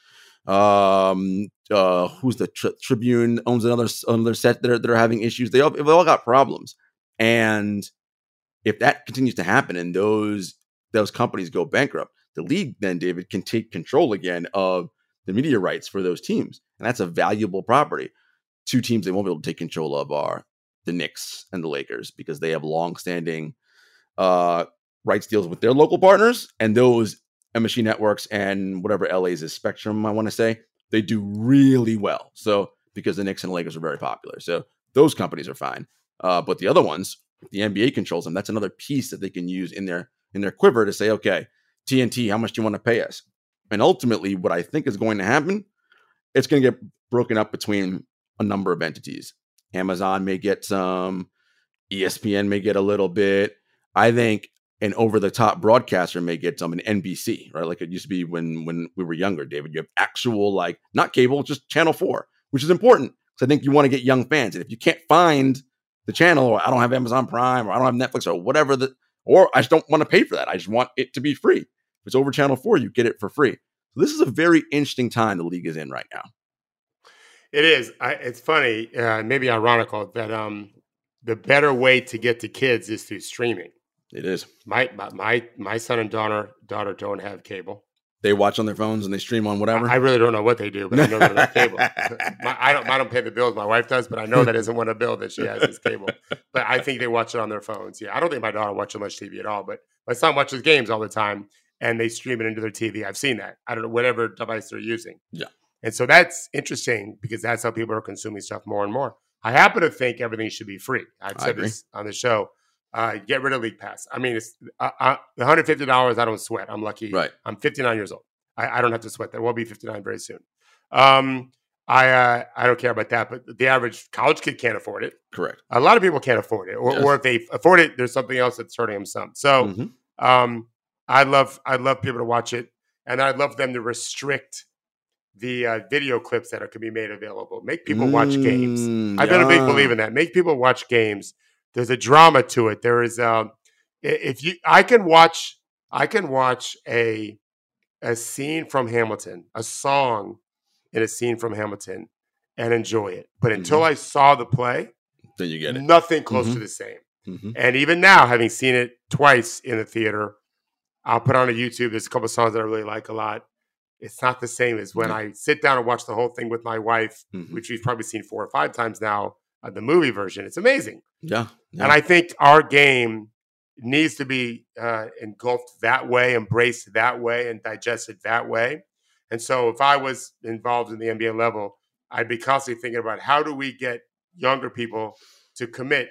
um, uh, who's the tri- Tribune owns another another set that are, that are having issues. They all they all got problems, and if that continues to happen and those those companies go bankrupt, the league then David can take control again of the media rights for those teams, and that's a valuable property. Two teams they won't be able to take control of are the Knicks and the Lakers because they have long-standing uh, rights deals with their local partners, and those MSG networks and whatever LA's is Spectrum, I want to say, they do really well. So because the Knicks and the Lakers are very popular, so those companies are fine. Uh, but the other ones, the NBA controls them, that's another piece that they can use in their in their quiver to say, okay, TNT, how much do you want to pay us? And ultimately, what I think is going to happen, it's going to get broken up between a number of entities. Amazon may get some, ESPN may get a little bit. I think an over the top broadcaster may get some, an NBC, right? Like it used to be when when we were younger, David. You have actual like not cable, just channel four, which is important because I think you want to get young fans. And if you can't find the channel, or I don't have Amazon Prime, or I don't have Netflix, or whatever the, or I just don't want to pay for that. I just want it to be free. If it's over channel four, you get it for free. So this is a very interesting time the league is in right now. It is. I, it's funny, uh, maybe ironical that um, the better way to get to kids is through streaming. It is. My my my son and daughter daughter don't have cable. They watch on their phones and they stream on whatever. I really don't know what they do, but I know they're have cable. my, I don't I don't pay the bills. My wife does, but I know that isn't one of the bill that she has is cable. But I think they watch it on their phones. Yeah, I don't think my daughter watches much TV at all, but my son watches games all the time and they stream it into their TV. I've seen that. I don't know whatever device they're using. Yeah. And so that's interesting because that's how people are consuming stuff more and more. I happen to think everything should be free. I've said this on the show. Uh, get rid of League Pass. I mean, it's uh, uh, $150. I don't sweat. I'm lucky. Right. I'm 59 years old. I, I don't have to sweat that. We'll be 59 very soon. Um, I uh, I don't care about that, but the average college kid can't afford it. Correct. A lot of people can't afford it, or, Yes. or if they afford it, there's something else that's hurting them some. So Mhm. um, I'd love I'd love people to watch it, and I'd love them to restrict the uh, video clips that are can be made available. Make people watch games. Mm, I've been a big believer in that. Make people watch games. There's a drama to it. There is um, if you I can watch I can watch a a scene from Hamilton, a song in a scene from Hamilton, and enjoy it. But until I saw the play, Then you get it. nothing close Mhm. to the same. Mhm. And even now, having seen it twice in the theater, I'll put on a YouTube. There's a couple songs that I really like a lot. It's not the same as when. I sit down and watch the whole thing with my wife, Mhm. which we've probably seen four or five times now. Uh, the movie version, it's amazing. Yeah. yeah. And I think our game needs to be uh, engulfed that way, embraced that way, and digested that way. And so, if I was involved in the NBA level, I'd be constantly thinking about how do we get younger people to commit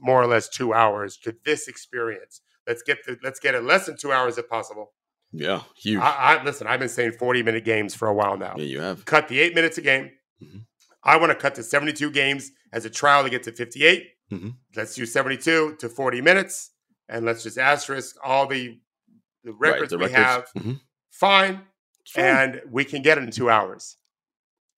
more or less two hours to this experience. Let's get the, let's get it less than two hours if possible. Yeah. Huge. I, I listen. I've been saying forty minute games for a while now yeah, you have. cut the eight minutes a game. Mhm. I want to cut to 72 games as a trial to get to 58. Mhm. Let's do 72 to 40 minutes, and let's just asterisk all the the Right, records the we records. have. Mhm. Fine, and we can get it in two hours.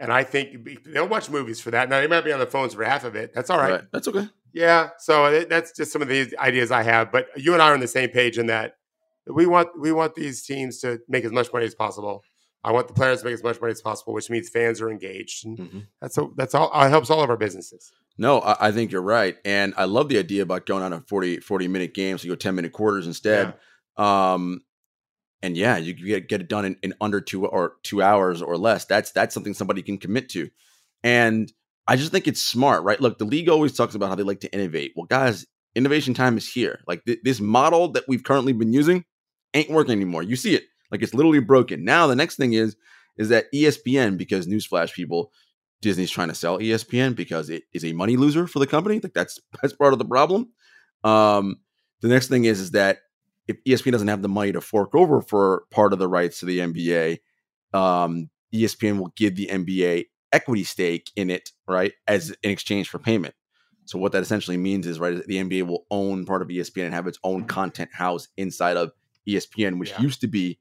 And I think they'll watch movies for that. Now they might be on the phones for half of it. That's all right. Right. That's okay. Yeah. So that's just some of the ideas I have. But you and I are on the same page in that we want we want these teams to make as much money as possible. I want the players to make as much money as possible, which means fans are engaged. And Mhm. that's a, that's all. It helps all of our businesses. No, I, I think you're right. And I love the idea about going on a 40, 40 minute game. So you go 10 minute quarters instead. Um, and yeah, you get, get it done in, in under two or two hours or less. That's that's something somebody can commit to. And I just think it's smart, right? Look, the league always talks about how they like to innovate. Well, guys, innovation time is here. Like th- this model that we've currently been using ain't working anymore. You see it, like it's literally broken. Now the next thing is is that ESPN, because newsflash, people, Disney's trying to sell ESPN because it is a money loser for the company. Like that's that's part of the problem. Um, the next thing is is that if ESPN doesn't have the money to fork over for part of the rights to the NBA, um, ESPN will give the NBA equity stake in it, right, as in exchange for payment. So what that essentially means is right, the NBA will own part of ESPN and have its own content house inside of ESPN, which Yeah. used to be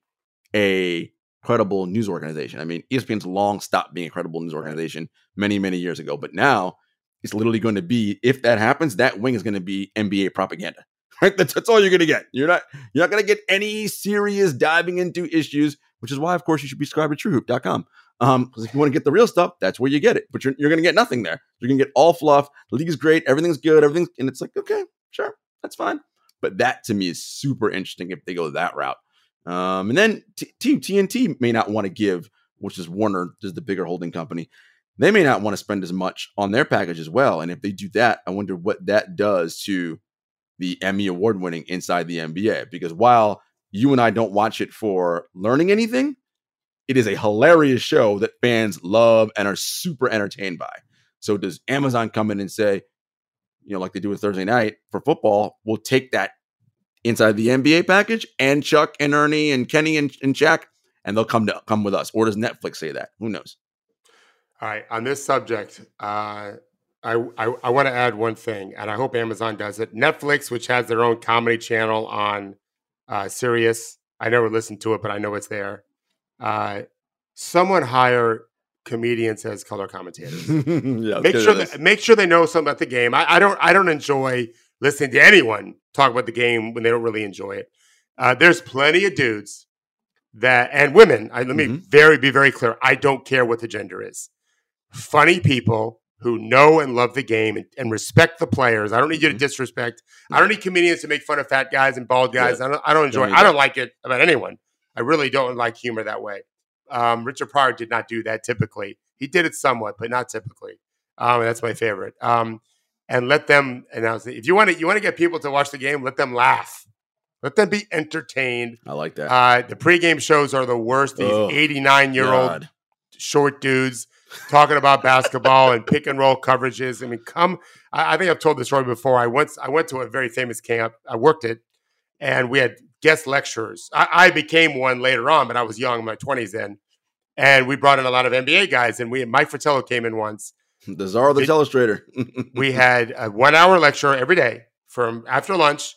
a credible news organization. I mean, ESPN's long stopped being a credible news organization many, many years ago, but now it's literally going to be if that happens, that wing is going to be NBA propaganda. Right? That's, that's all you're going to get. You're not you're not going to get any serious diving into issues, which is why, of course, you should be subscribed to TrueHoop.com. Um, because if you want to get the real stuff, that's where you get it. But you're, you're going to get nothing there. You're going to get all fluff. The league is great. Everything's good. Everything's and it's like okay, sure, that's fine. But that to me is super interesting if they go that route. Um, and then T- T- TNT may not want to give, which is Warner, is the bigger holding company. They may not want to spend as much on their package as well. And if they do that, I wonder what that does to the Emmy award winning inside the NBA. Because while you and I don't watch it for learning anything, it is a hilarious show that fans love and are super entertained by. So does Amazon come in and say, you know, like they do with Thursday night for football, we'll take that inside the NBA package and Chuck and Ernie and Kenny and, and Shaq, and they'll come to come with us. Or does Netflix say that? Who knows? All right, on this subject, uh, I I, I want to add one thing, and I hope Amazon does it. Netflix, which has their own comedy channel on uh, Sirius, I never listened to it, but I know it's there. Uh, someone hire comedians as color commentators. yeah, make sure that, make sure they know something about the game. I, I don't I don't enjoy listening to anyone talk about the game when they don't really enjoy it. Uh, there's plenty of dudes that and women. I, let me Mhm. very be very clear. I don't care what the gender is. Funny people who know and love the game and, and respect the players. I don't need you to Mhm. disrespect. I don't need comedians to make fun of fat guys and bald guys. I don't. I don't enjoy. Don't I don't that. like it about anyone. I really don't like humor that way. Um, Richard Pryor did not do that typically. He did it somewhat, but not typically. Um, and that's my favorite. Um, and let them announce it. If you want to, you want to get people to watch the game. Let them laugh. Let them be entertained. I like that. Uh, the pregame shows are the worst. These Oh, 89 year old short dudes talking about basketball and pick and roll coverages. I mean, come. I, I think I've told this story before. I once I went to a very famous camp. I worked it, and we had guest lecturers. I, I became one later on, but I was young, in my twenties then. And we brought in a lot of NBA guys, and we Mike Fratello came in once. The czar of the It- telestrator. We had a one hour lecture every day from after lunch,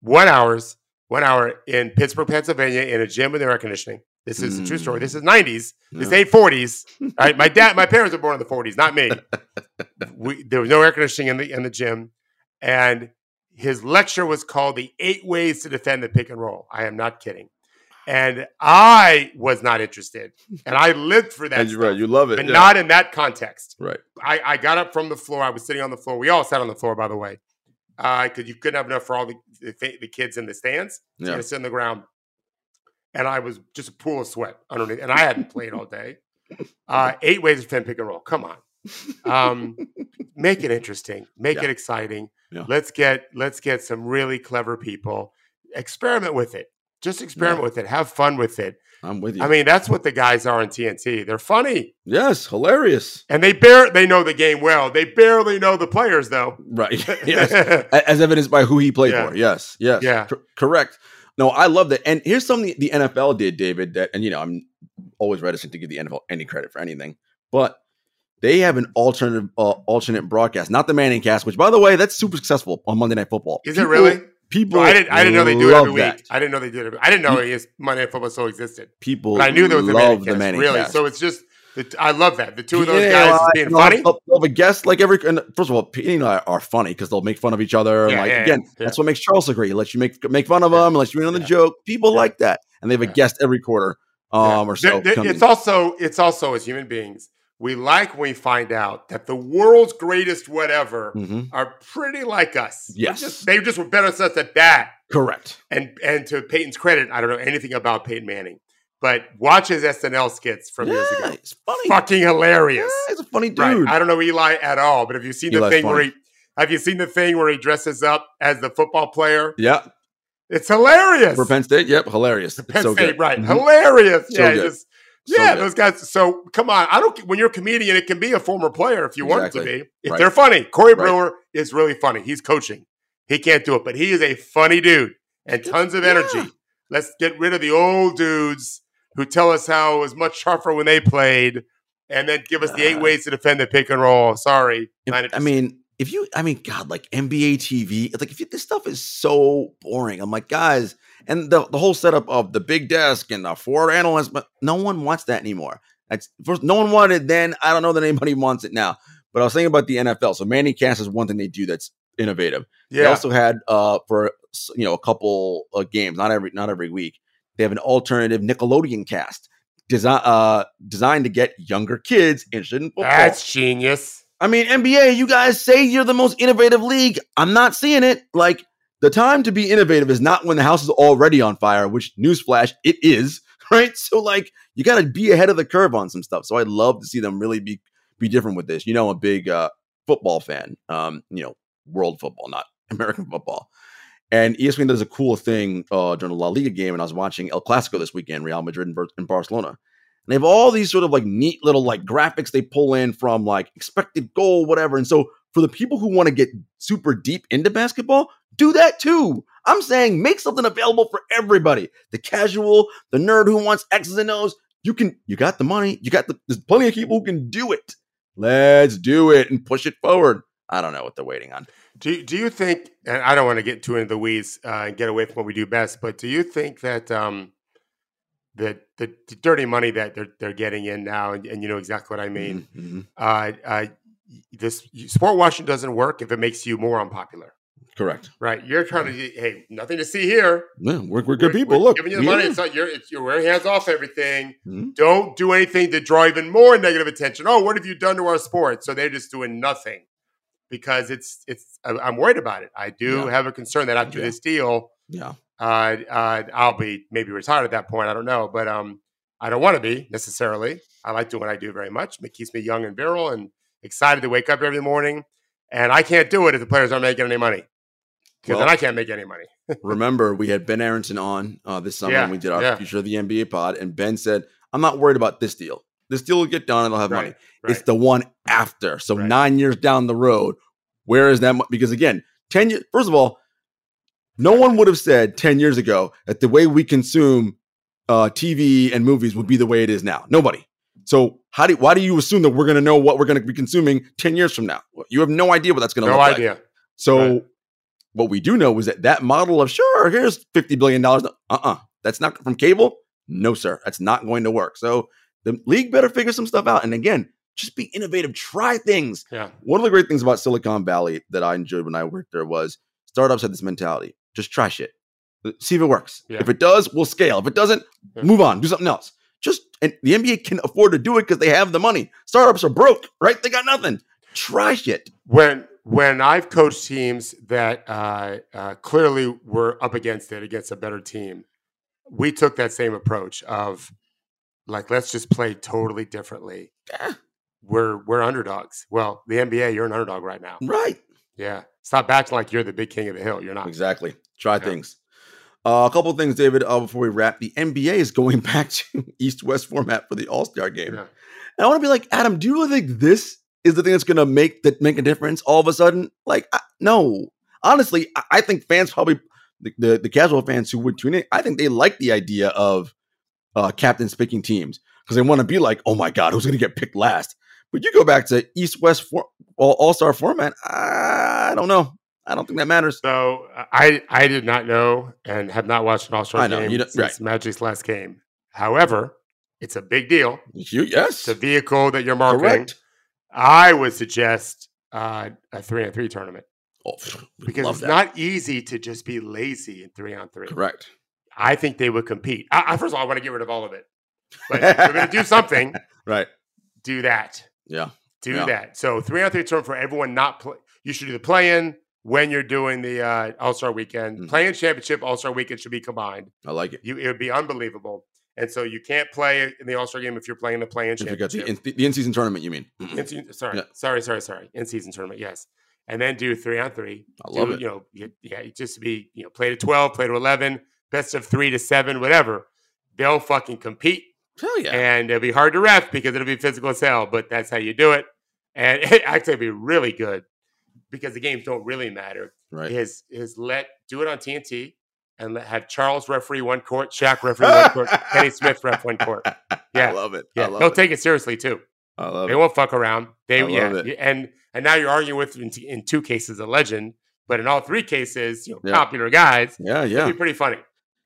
one hours, one hour in Pittsburgh, Pennsylvania, in a gym with air conditioning. This is a true story. This is nineties. This Yeah. ain't forties. Right? My dad, my parents were born in the forties, not me. we, there was no air conditioning in the in the gym, and his lecture was called "The Eight Ways to Defend the Pick and Roll." I am not kidding, and I was not interested, and I lived for that, And you're right. You love it. but yeah. not in that context. right. I, I got up from the floor. I was sitting on the floor. We all sat on the floor, by the way, because you couldn't have enough for all the, the, the kids in the stands. So you Yeah. to sit on the ground. And I was just a pool of sweat underneath. And I hadn't played all day. Uh, eight ways to defend pick and roll. Come on. Um, make it interesting. Make Yeah. it exciting. Yeah. Let's get let's get some really clever people. Experiment with it. Just experiment Yeah. with it. Have fun with it. I'm with you. I mean, that's what the guys are in TNT. They're funny. yes, hilarious. And they bear they know the game well. They barely know the players though. Right. yes. As evidenced by who he played for. Yes. Yes. Yeah. Cor- correct. No, I love that. And here's something the NFL did, David, that, and you know, I'm always reticent to give the NFL any credit for anything, but they have an alternative, uh, alternate broadcast, not the Manning cast, which by the way, that's super successful on Monday Night Football. Is it really? People, No, I didn't. I didn't know they do it every week. that. I didn't know they did it. I didn't know his Monday Night Football still existed. People, But I knew there was a Manning the cast. Manning really, cast. so it's just. I love that the two of those and guys being funny. They'll, they'll have a guest like every. And first of all, Pete and I are funny because they'll make fun of each other. Yeah, like yeah, again, yeah. that's what makes Charles so great. He lets you make make fun of Yeah. him, lets you in on the joke. People Yeah. like that, and they have a guest every quarter, um, Yeah. or so. There- come it's also it's also as human beings we like when we find out that the world's greatest whatever Mhm. are pretty like us. Yes. just, they just were better at us at that. correct. And and to Peyton's credit, I don't know anything about Peyton Manning, but watch his SNL skits from years ago. it's funny. Fucking hilarious. Yeah, he's a funny dude. Right. I don't know Eli at all, but have you seen the Eli's thing where he have you seen the thing where he dresses up as the football player? yeah, It's hilarious. for Penn State. Yep, hilarious. Penn so State, good. right? Mhm. Hilarious. So yeah, just So yeah, those guys. So come on, I don't. When you're a comedian, it can be a former player if you want it to be. If Right. they're funny, Corey Right. Brewer is really funny. He's coaching. He can't do it, but he is a funny dude and tons of energy. Yeah. Let's get rid of the old dudes who tell us how it was much tougher when they played, and then give us the eight Uh, ways to defend the pick and roll. Sorry, If- I mean, if you, I mean, God, like NBA TV, like if you, this stuff is so boring. I'm like, guys, and the, the whole setup of the big desk and the four analysts, but no one wants that anymore. That's first, no one wanted it then. I don't know that anybody wants it now. But I was thinking about the NFL. So Manning Cast is one thing they do that's innovative. They also had uh for you know a couple of games, not every not every week. They have an alternative Nickelodeon cast design uh designed to get younger kids interested in football. That's genius. I mean, NBA, you guys say you're the most innovative league. I'm not seeing it. Like, the time to be innovative is not when the house is already on fire, which, newsflash, it is, right? So, like, you got to be ahead of the curve on some stuff. So, I'd love to see them really be be different with this. You know, a big uh, football fan, um, you know, world football, not American football. And ESPN does a cool thing uh, during the La Liga game, and I was watching El Clasico this weekend, Real Madrid and, and Barcelona. And they have all these sort of like neat little like graphics they pull in from like expected goal, whatever. And so for the people who want to get super deep into basketball, do that too. I'm saying make something available for everybody. The casual, the nerd who wants X's and O's. You can, you got the money. You got the, there's plenty of people who can do it. Let's do it and push it forward. I don't know what they're waiting on. Do do you think? And I don't want to get too into the weeds uh, and get away from what we do best, but do you think that um, that the, the dirty money that they're they're getting in now, and, and you know exactly what I mean, Mhm. uh, uh, this sport washing doesn't work if it makes you more unpopular, Correct. right? You're trying to hey, nothing to see here. Yeah, we're, we're good We're- people. we're Look, giving you the we money. It's not you're it's, you're wearing hands off everything. Mhm. Don't do anything to draw even more negative attention. Oh, what have you done to our sport? So they're just doing nothing because it's it's. I'm worried about it. I do Yeah. have a concern that after Yeah. this deal, yeah. uh, uh, I'll be maybe retired at that point. I don't know, but um, I don't want to be necessarily. I like doing what I do very much. It keeps me young and virile and excited to wake up every morning. And I can't do it if the players aren't making any money because then I can't make any money. Remember, we had Ben Aronson on uh, this summer Yeah, and we did our yeah. future of the NBA pod, and Ben said, "I'm not worried about this deal. This deal will get done, and they'll have money. Right, right. It's the one after. So Right. nine years down the road, where is that? mo- Because again, ten years. First of all, no one would have said ten years ago that the way we consume uh, TV and movies would be the way it is now. Nobody. So how do why do you assume that we're going to know what we're going to be consuming ten years from now? You have no idea what that's going to no look like. No idea. So Right. What we do know is that that model of sure, here's fifty billion dollars. Uh uh that's not from cable. No, sir, that's not going to work. So the league better figure some stuff out. And again, just be innovative. Try things. Yeah. One of the great things about Silicon Valley that I enjoyed when I worked there was startups had this mentality: just try shit, see if it works. Yeah. If it does, we'll scale. If it doesn't, Yeah. move on, do something else. Just and the NBA can afford to do it because they have the money. Startups are broke, right? They got nothing. Try shit. when when I've coached teams that uh, uh, clearly were up against it against a better team, we took that same approach of like let's just play totally differently. Yeah. We're we're underdogs. Well, the NBA, you're an underdog right now. Right. Yeah, stop acting like you're the big king of the hill. You're not. Exactly. Try Yeah. things. Uh, a couple of things, David, uh, before we wrap. The NBA is going back to East West format for the All Star game. Yeah. And I want to be like, Adam, do you really think this is the thing that's going to make that make a difference all of a sudden? Like, I, no. Honestly, I, I think fans probably, the, the, the casual fans who would tune in, I think they like the idea of uh, captains picking teams because they want to be like, oh my God, who's going to get picked last? But you go back to East West for, All Star format, I don't know. I don't think that matters. So I I did not know and have not watched an All Star game since Magic's last game. However, it's a big deal. You, yes. It's a vehicle that you're marketing. Correct. I would suggest uh, a three on three tournament Oh, because it's that. not easy to just be lazy in three on three. correct. I think they would compete. I, I, first of all, I want to get rid of all of it. But if we're going to do something, Right. do that. Yeah. Do Yeah. that. So three on three tournament for everyone not play. You should do the play in when you're doing the uh, All Star Weekend. Mhm. Play in championship, All Star Weekend should be combined. I like it. You it would be unbelievable. And so you can't play in the All Star game if you're playing the play in If you got championship. the, in, the in-season tournament, you mean? Sorry, Yeah. sorry, sorry, sorry. In season tournament, yes. And then do three on three. I love do, it. You know, you- yeah, just to be you know, play to twelve, play to eleven, best of three to seven, whatever. They'll fucking compete, Hell yeah. and it'll be hard to ref because it'll be physical as hell. But that's how you do it, and actually, it'll be really good because the games don't really matter. right. Is is let do it on TNT and had Charles referee one court, Shaq referee one court, Kenny Smith ref one court. Yeah, I love it. Yeah, I love it. they'll it. take it seriously too. I love it. They it. won't fuck around. They yeah, it. and and now you're arguing with in, in two cases a legend, but in all three cases, you know, Yeah. popular guys. Yeah, It'd yeah. be pretty funny.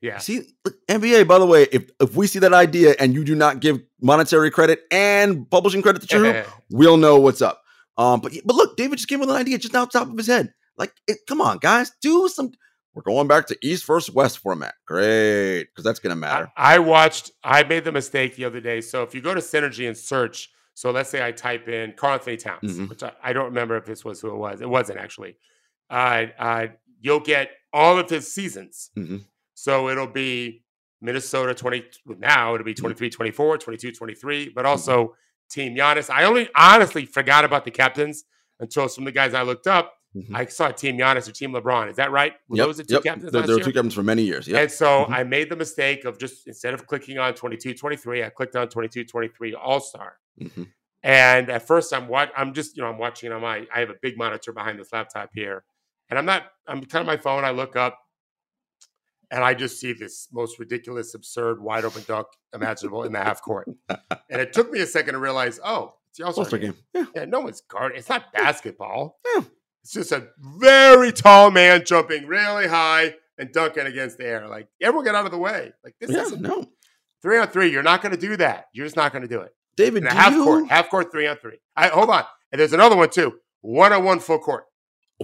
Yeah. See, look, NBA, by the way, if if we see that idea and you do not give monetary credit and publishing credit to True, we'll know what's up. Um, but but look, David just came with an idea just off the top of his head. Like, it, come on, guys, do some. We're going back to East versus West format. Great, because that's gonna matter. I watched. I made the mistake the other day. So if you go to Synergy and search, so let's say I type in Karl-Anthony Towns, Mhm. which I, I don't remember if this was who it was. It wasn't actually. Uh, uh, you'll get all of his seasons. Mhm. So it'll be Minnesota 20 now it'll be 23 24, 22 23, but also Team Giannis. I only honestly forgot about the captains until some of the guys I looked up. Mhm. I saw Team Giannis or Team LeBron. Is that right? Were Yep, those the two yep. captains There, there were two captains for many years. Yep. And so Mhm. I made the mistake of just instead of clicking on 22 23, I clicked on 22 23 All Star. Mhm. And at first, I'm what I'm just you know I'm watching on my I have a big monitor behind this laptop here, and I'm not I'm kind of my phone. I look up, and I just see this most ridiculous, absurd, wide open dunk imaginable in the half court. And it took me a second to realize, oh, it's the All All-Star game. game. Yeah. Yeah, no one's guarding. It's not basketball. Yeah. It's just a very tall man jumping really high and dunking against the air. Like everyone get out of the way. Like this Yeah, is no. three on three. You're not going to do that. You're just not going to do it. David, half you? court, half court, three on three. I hold on. And there's another one too. One on one full court.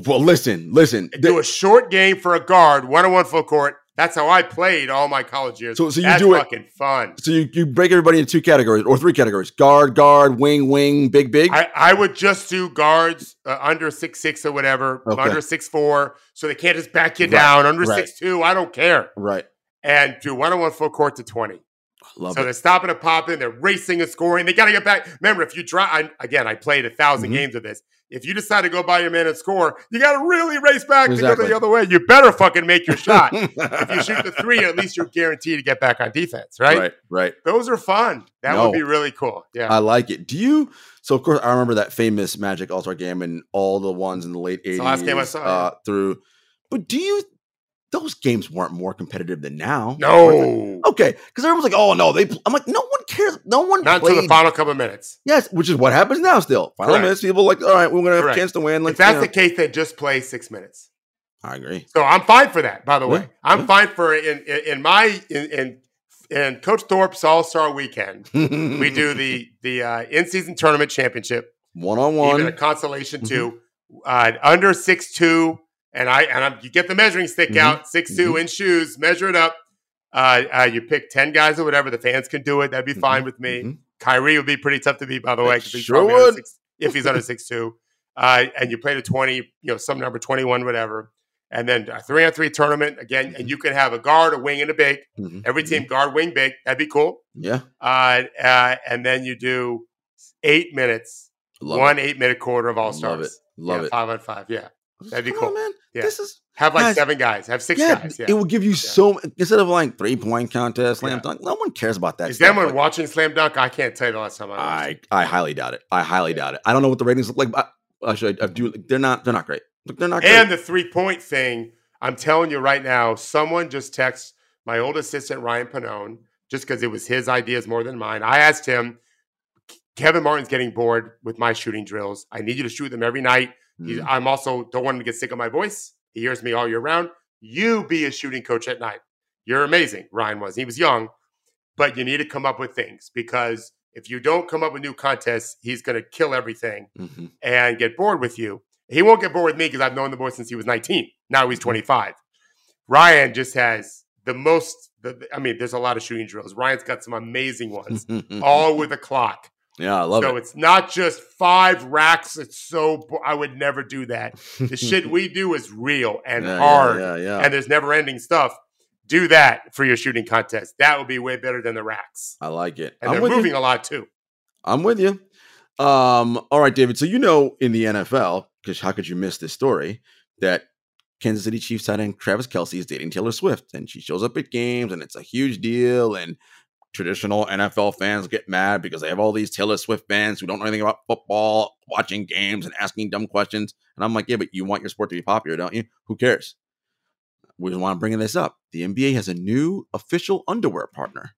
Well, listen, listen. Do a short game for a guard. One on one full court. That's how I played all my college years. So- so you That's do it- fucking fun. So you, you break everybody into two categories or three categories: guard, guard, wing, wing, big, big. I, I would just do guards uh, under six six or whatever, Okay. under six four, so they can't just back you Right, down. Under right. six two, I don't care. right. And do one on one full court to twenty. Love so it. they're stopping and popping, they're racing and scoring. They got to get back. Remember, if you try, I, again, I played a 1000 Mhm. games of this. If you decide to go by your man and score, you got to really race back to go the other way. You better fucking make your shot. if you shoot the three, at least you're guaranteed to get back on defense, right? right, right. Those are fun. That No. would be really cool. Yeah. I like it. Do you? So of course, I remember that famous Magic All Star game and all the ones in the late eighties. the last game I saw, uh, through. But do you? Those games weren't more competitive than now. no. Okay, because everyone's like, "Oh no, they." pl-" I'm like, no one cares. No one Not played. until the final couple of minutes. yes, which is what happens now. Still, final Correct. minutes, people like, all right, we're gonna have Correct. a chance to win. Like, if that's you know. the case, then just play six minutes. I agree. So I'm fine for that. By the way, Yeah, I'm yeah. fine for in in, in my in, in in Coach Thorpe's All Star Weekend. we do the the uh, in season tournament championship, one on one, even a one. Mm-hmm. consolation two, uh, under six two, and I and I'm, you get the measuring stick Mhm. out, 6 2 Mhm. in shoes, measure it up. Uh, uh, you pick ten guys or whatever. The fans can do it. That'd be fine with me. Mhm. Kyrie would be pretty tough to beat, by the way, he's Sure six- if he's under six two. Uh, and you play to twenty, you know, some number twenty one, whatever. And then a three on three tournament again, and you can have a guard, a wing, and a big. Mhm. Every team guard, wing, big. That'd be cool. Yeah, Uh, uh, and then you do eight minutes, love one it. eight minute quarter of all Love stars. it. Love yeah, it. Five on five. Yeah. That'd be Come cool. on, man. Yeah. This is Have like Guys, seven guys. Have six yeah, guys. Yeah. It will give you so instead of like three point contest, slam Yeah. dunk. No one cares about that. Is stuff. anyone Like, watching Slam Dunk? I can't tell you the last time I watched. I I highly doubt it. I highly doubt it. I don't know what the ratings look like. But actually, I do. They're not. They're not great. Look, they're not. And the three point thing, I'm telling you right now, someone just texted my old assistant, Ryan Panone, just because it was his ideas more than mine. I asked him, Kevin Martin's getting bored with my shooting drills. I need you to shoot them every night. He's, Mm. I'm also don't want him to get sick of my voice. He hears me all year round. You be a shooting coach at night. You're amazing. Ryan was. He was young, but you need to come up with things because if you don't come up with new contests, he's going to kill everything Mhm. and get bored with you. He won't get bored with me because I've known the boy since he was 19. Now Mm-hmm. he's 25. Ryan just has the most. The, I mean, there's a lot of shooting drills. Ryan's got some amazing ones, all with a clock. Yeah, I love so it. So it's not just five racks. It's so. bo- I would never do that. The shit we do is real and Yeah, hard, Yeah, yeah. and there's never ending stuff. Do that for your shooting contest. That would be way better than the racks. I like it. And I'm they're moving you. a lot too. I'm with you. Um, all right, David. So you know in the NFL, because how could you miss this story that Kansas City Chiefs tight end Travis Kelce is dating Taylor Swift, and she shows up at games, and it's a huge deal. And traditional NFL fans get mad because they have all these Taylor Swift fans who don't know anything about football, watching games and asking dumb questions. And I'm like, yeah, but you want your sport to be popular, don't you? Who cares? We just want to bring this up. The NBA has a new official underwear partner.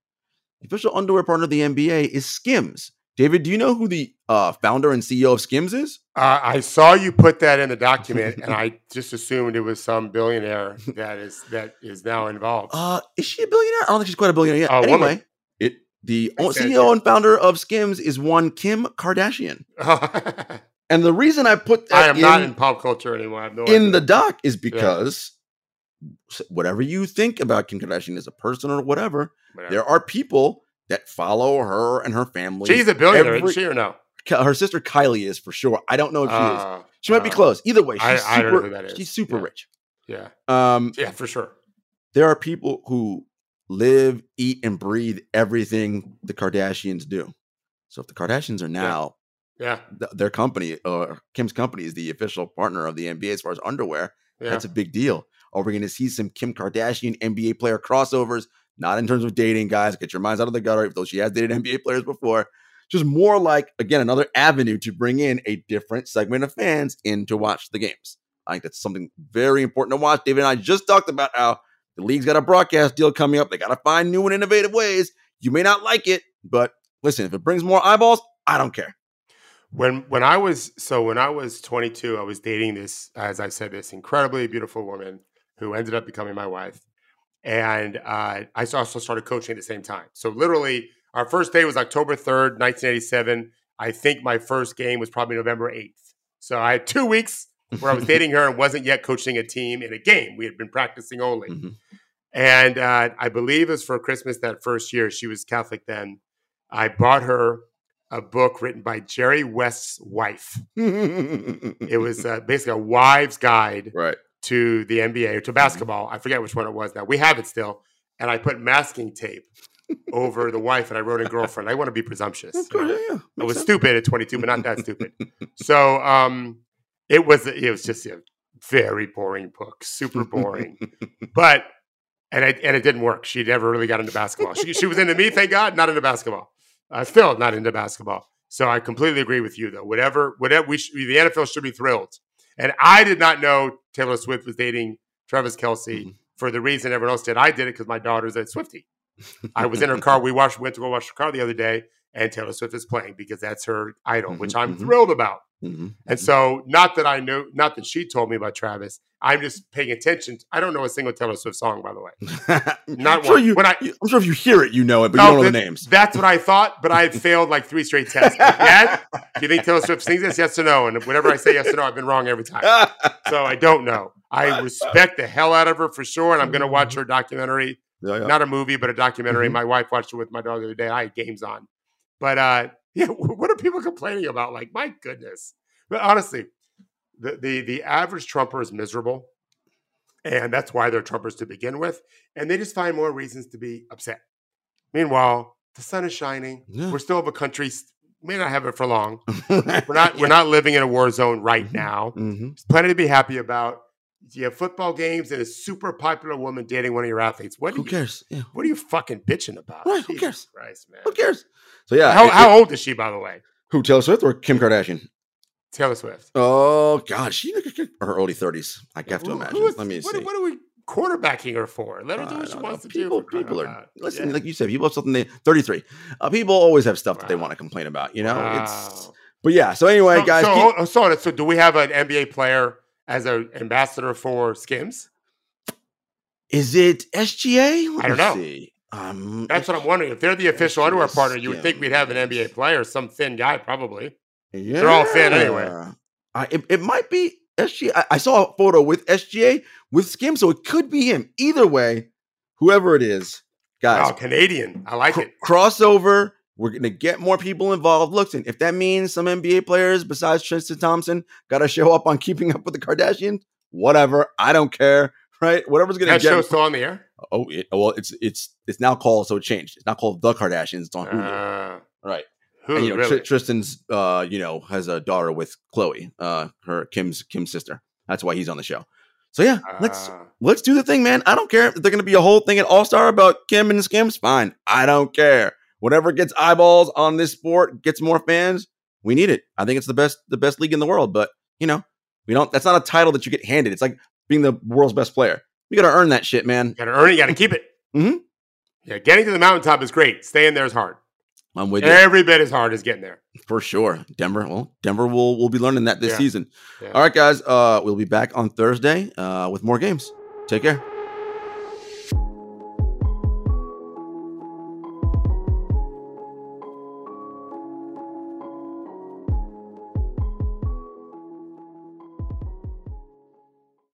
The official underwear partner of the NBA is Skims. David, do you know who the uh, founder and CEO of Skims is? Uh, I saw you put that in the document, and I just assumed it was some billionaire that is that is now involved. Uh, is she a billionaire? I don't think she's quite a billionaire yet. Anyway, woman. The CEO and founder of Skims is one Kim Kardashian. And the reason I put that I am in, not in pop culture anymore. No in idea. the doc is because s- whatever you think about Kim Kardashian as a person or whatever, Whatever. there are people that follow her and her family. She's a billionaire, every- she, or no? Her sister Kylie is for sure. I don't know if she is. Uh, She might be uh, close. Either way, she's I- super, I don't know who that is. She's super Yeah. rich. Yeah, Um, yeah, for sure. there are people who live, eat, and breathe everything the Kardashians do. So if the Kardashians are now Yeah, th- their company, or Kim's company, is the official partner of the NBA as far as underwear, yeah. that's a big deal. Are we going to see some Kim Kardashian NBA player crossovers? Not in terms of dating, guys. Get your minds out of the gutter. Though she has dated NBA players before, just more like again another avenue to bring in a different segment of fans in to watch the games. I think that's something very important to watch. David and I just talked about how the league's got a broadcast deal coming up. They got to find new and innovative ways. You may not like it, but listen, if it brings more eyeballs, I don't care. when when I was so when I was 22, I was dating this, as I said, this incredibly beautiful woman who ended up becoming my wife, and uh, I also started coaching at the same time. So literally, our first day was October 3rd, 1987. I think my first game was probably November 8th. So I had two weeks where I was dating her and wasn't yet coaching a team in a game. We had been practicing only. Mhm. And uh, I believe it was for Christmas that first year. She was Catholic then. I bought her a book written by Jerry West's wife. It was uh, basically a wives' guide right. to the NBA or to basketball. I forget which one it was now. We have it still. And I put masking tape over the wife and I wrote in girlfriend. I want to be presumptuous. know? Yeah, I was sense. stupid at 22, but not that stupid. So um, it was it was just a very boring book, super boring. but and it and it didn't work. She never really got into basketball. She she was into me, thank God, not into basketball. Uh, still not into basketball. So I completely agree with you, though. Whatever, whatever we should, the NFL should be thrilled. And I did not know Taylor Swift was dating Travis Kelce Mhm. for the reason everyone else did. I did it because my daughter's a Swiftie. I was in her car. We watched, went to go watch her car the other day, and Taylor Swift is playing because that's her idol, which Mhm, I'm mhm. thrilled about. Mhm. And so, not that I know, not that she told me about Travis. I'm just paying attention. I don't know a single Taylor Swift song, by the way. Not I'm sure one. you. When I, I'm sure if you hear it, you know it, but No, you don't know the names. That's what I thought, but I had failed like three straight tests. Like, Dad, do you think Taylor Swift sings this? Yes or no? And whenever I say yes or no, I've been wrong every time. So I don't know. I respect the hell out of her for sure, and I'm going to watch her documentary. Yeah, yeah. Not a movie, but a documentary. Mhm. My wife watched it with my daughter the other day. I had games on, but uh, yeah, what are people complaining about? Like, my goodness. But honestly, the the the average Trumper is miserable, and that's why they're Trumpers to begin with, and they just find more reasons to be upset. Meanwhile, the sun is shining. Yeah. We're still of a country. May not have it for long. We're not. We're not living in a war zone right Mhm. now. Mhm. There's plenty to be happy about. You have football games and a super popular woman dating one of your athletes. What Who you, cares? Yeah. What are you fucking bitching about? Right, who Jesus cares? Christ, man. Who cares? So yeah. How, it- how it- old is she, by the way? who Taylor Swift or Kim Kardashian? Taylor Swift. Oh God, she her early thirties. I have to imagine. is- Let me what, see. what are we quarterbacking her for? Let her do what she don't know. wants to people, do. people are loud. listen. Yeah. Like you said, people have something they thirty three. Uh, people always have stuff that they want to complain about. You know, it's but yeah. So anyway, so, guys, so, keep- hold- so, so do we have an NBA player as an ambassador for Skims? is it SGA? Let I don't know. See. Um, That's what I'm wondering. If they're the official underwear partner, you would think we'd have an NBA player, some thin guy, probably. Yeah. They're all thin anyway. I, it, it might be SGA. I, I saw a photo with SGA with Skim, so it could be him. Either way, whoever it is, guys, Wow, Canadian. I like cr- it. crossover. We're gonna get more people involved. Listen, if that means some NBA players besides Tristan Thompson got to show up on Keeping Up with the Kardashians, whatever. I don't care. Right? Whatever's gonna That get. show's still on the air. oh, it, well, it's it's it's now called so it changed. It's not called the Kardashians. It's on Hulu. Uh, right. who And, you know, really? Tr- Tristan's, uh, you know, has a daughter with Khloe, uh, her Kim's Kim's sister. That's why he's on the show. So yeah, let's Ah. let's do the thing, man. I don't care if they're going to be a whole thing at All Star about Kim and Skims. Fine, I don't care. Whatever gets eyeballs on this sport gets more fans. We need it. I think it's the best the best league in the world. But you know, we don't. That's not a title that you get handed. It's like being the world's best player. You got to earn that shit, man. You gotta earn it. You gotta keep it. Mm-hmm. Yeah, getting to the mountaintop is great. Staying there is hard. I'm with you Every bit as hard as getting there. for sure. Denver, well, Denver will will be learning that this Yeah. season. Yeah. All right, guys. Uh, we'll be back on Thursday uh, with more games. Take care.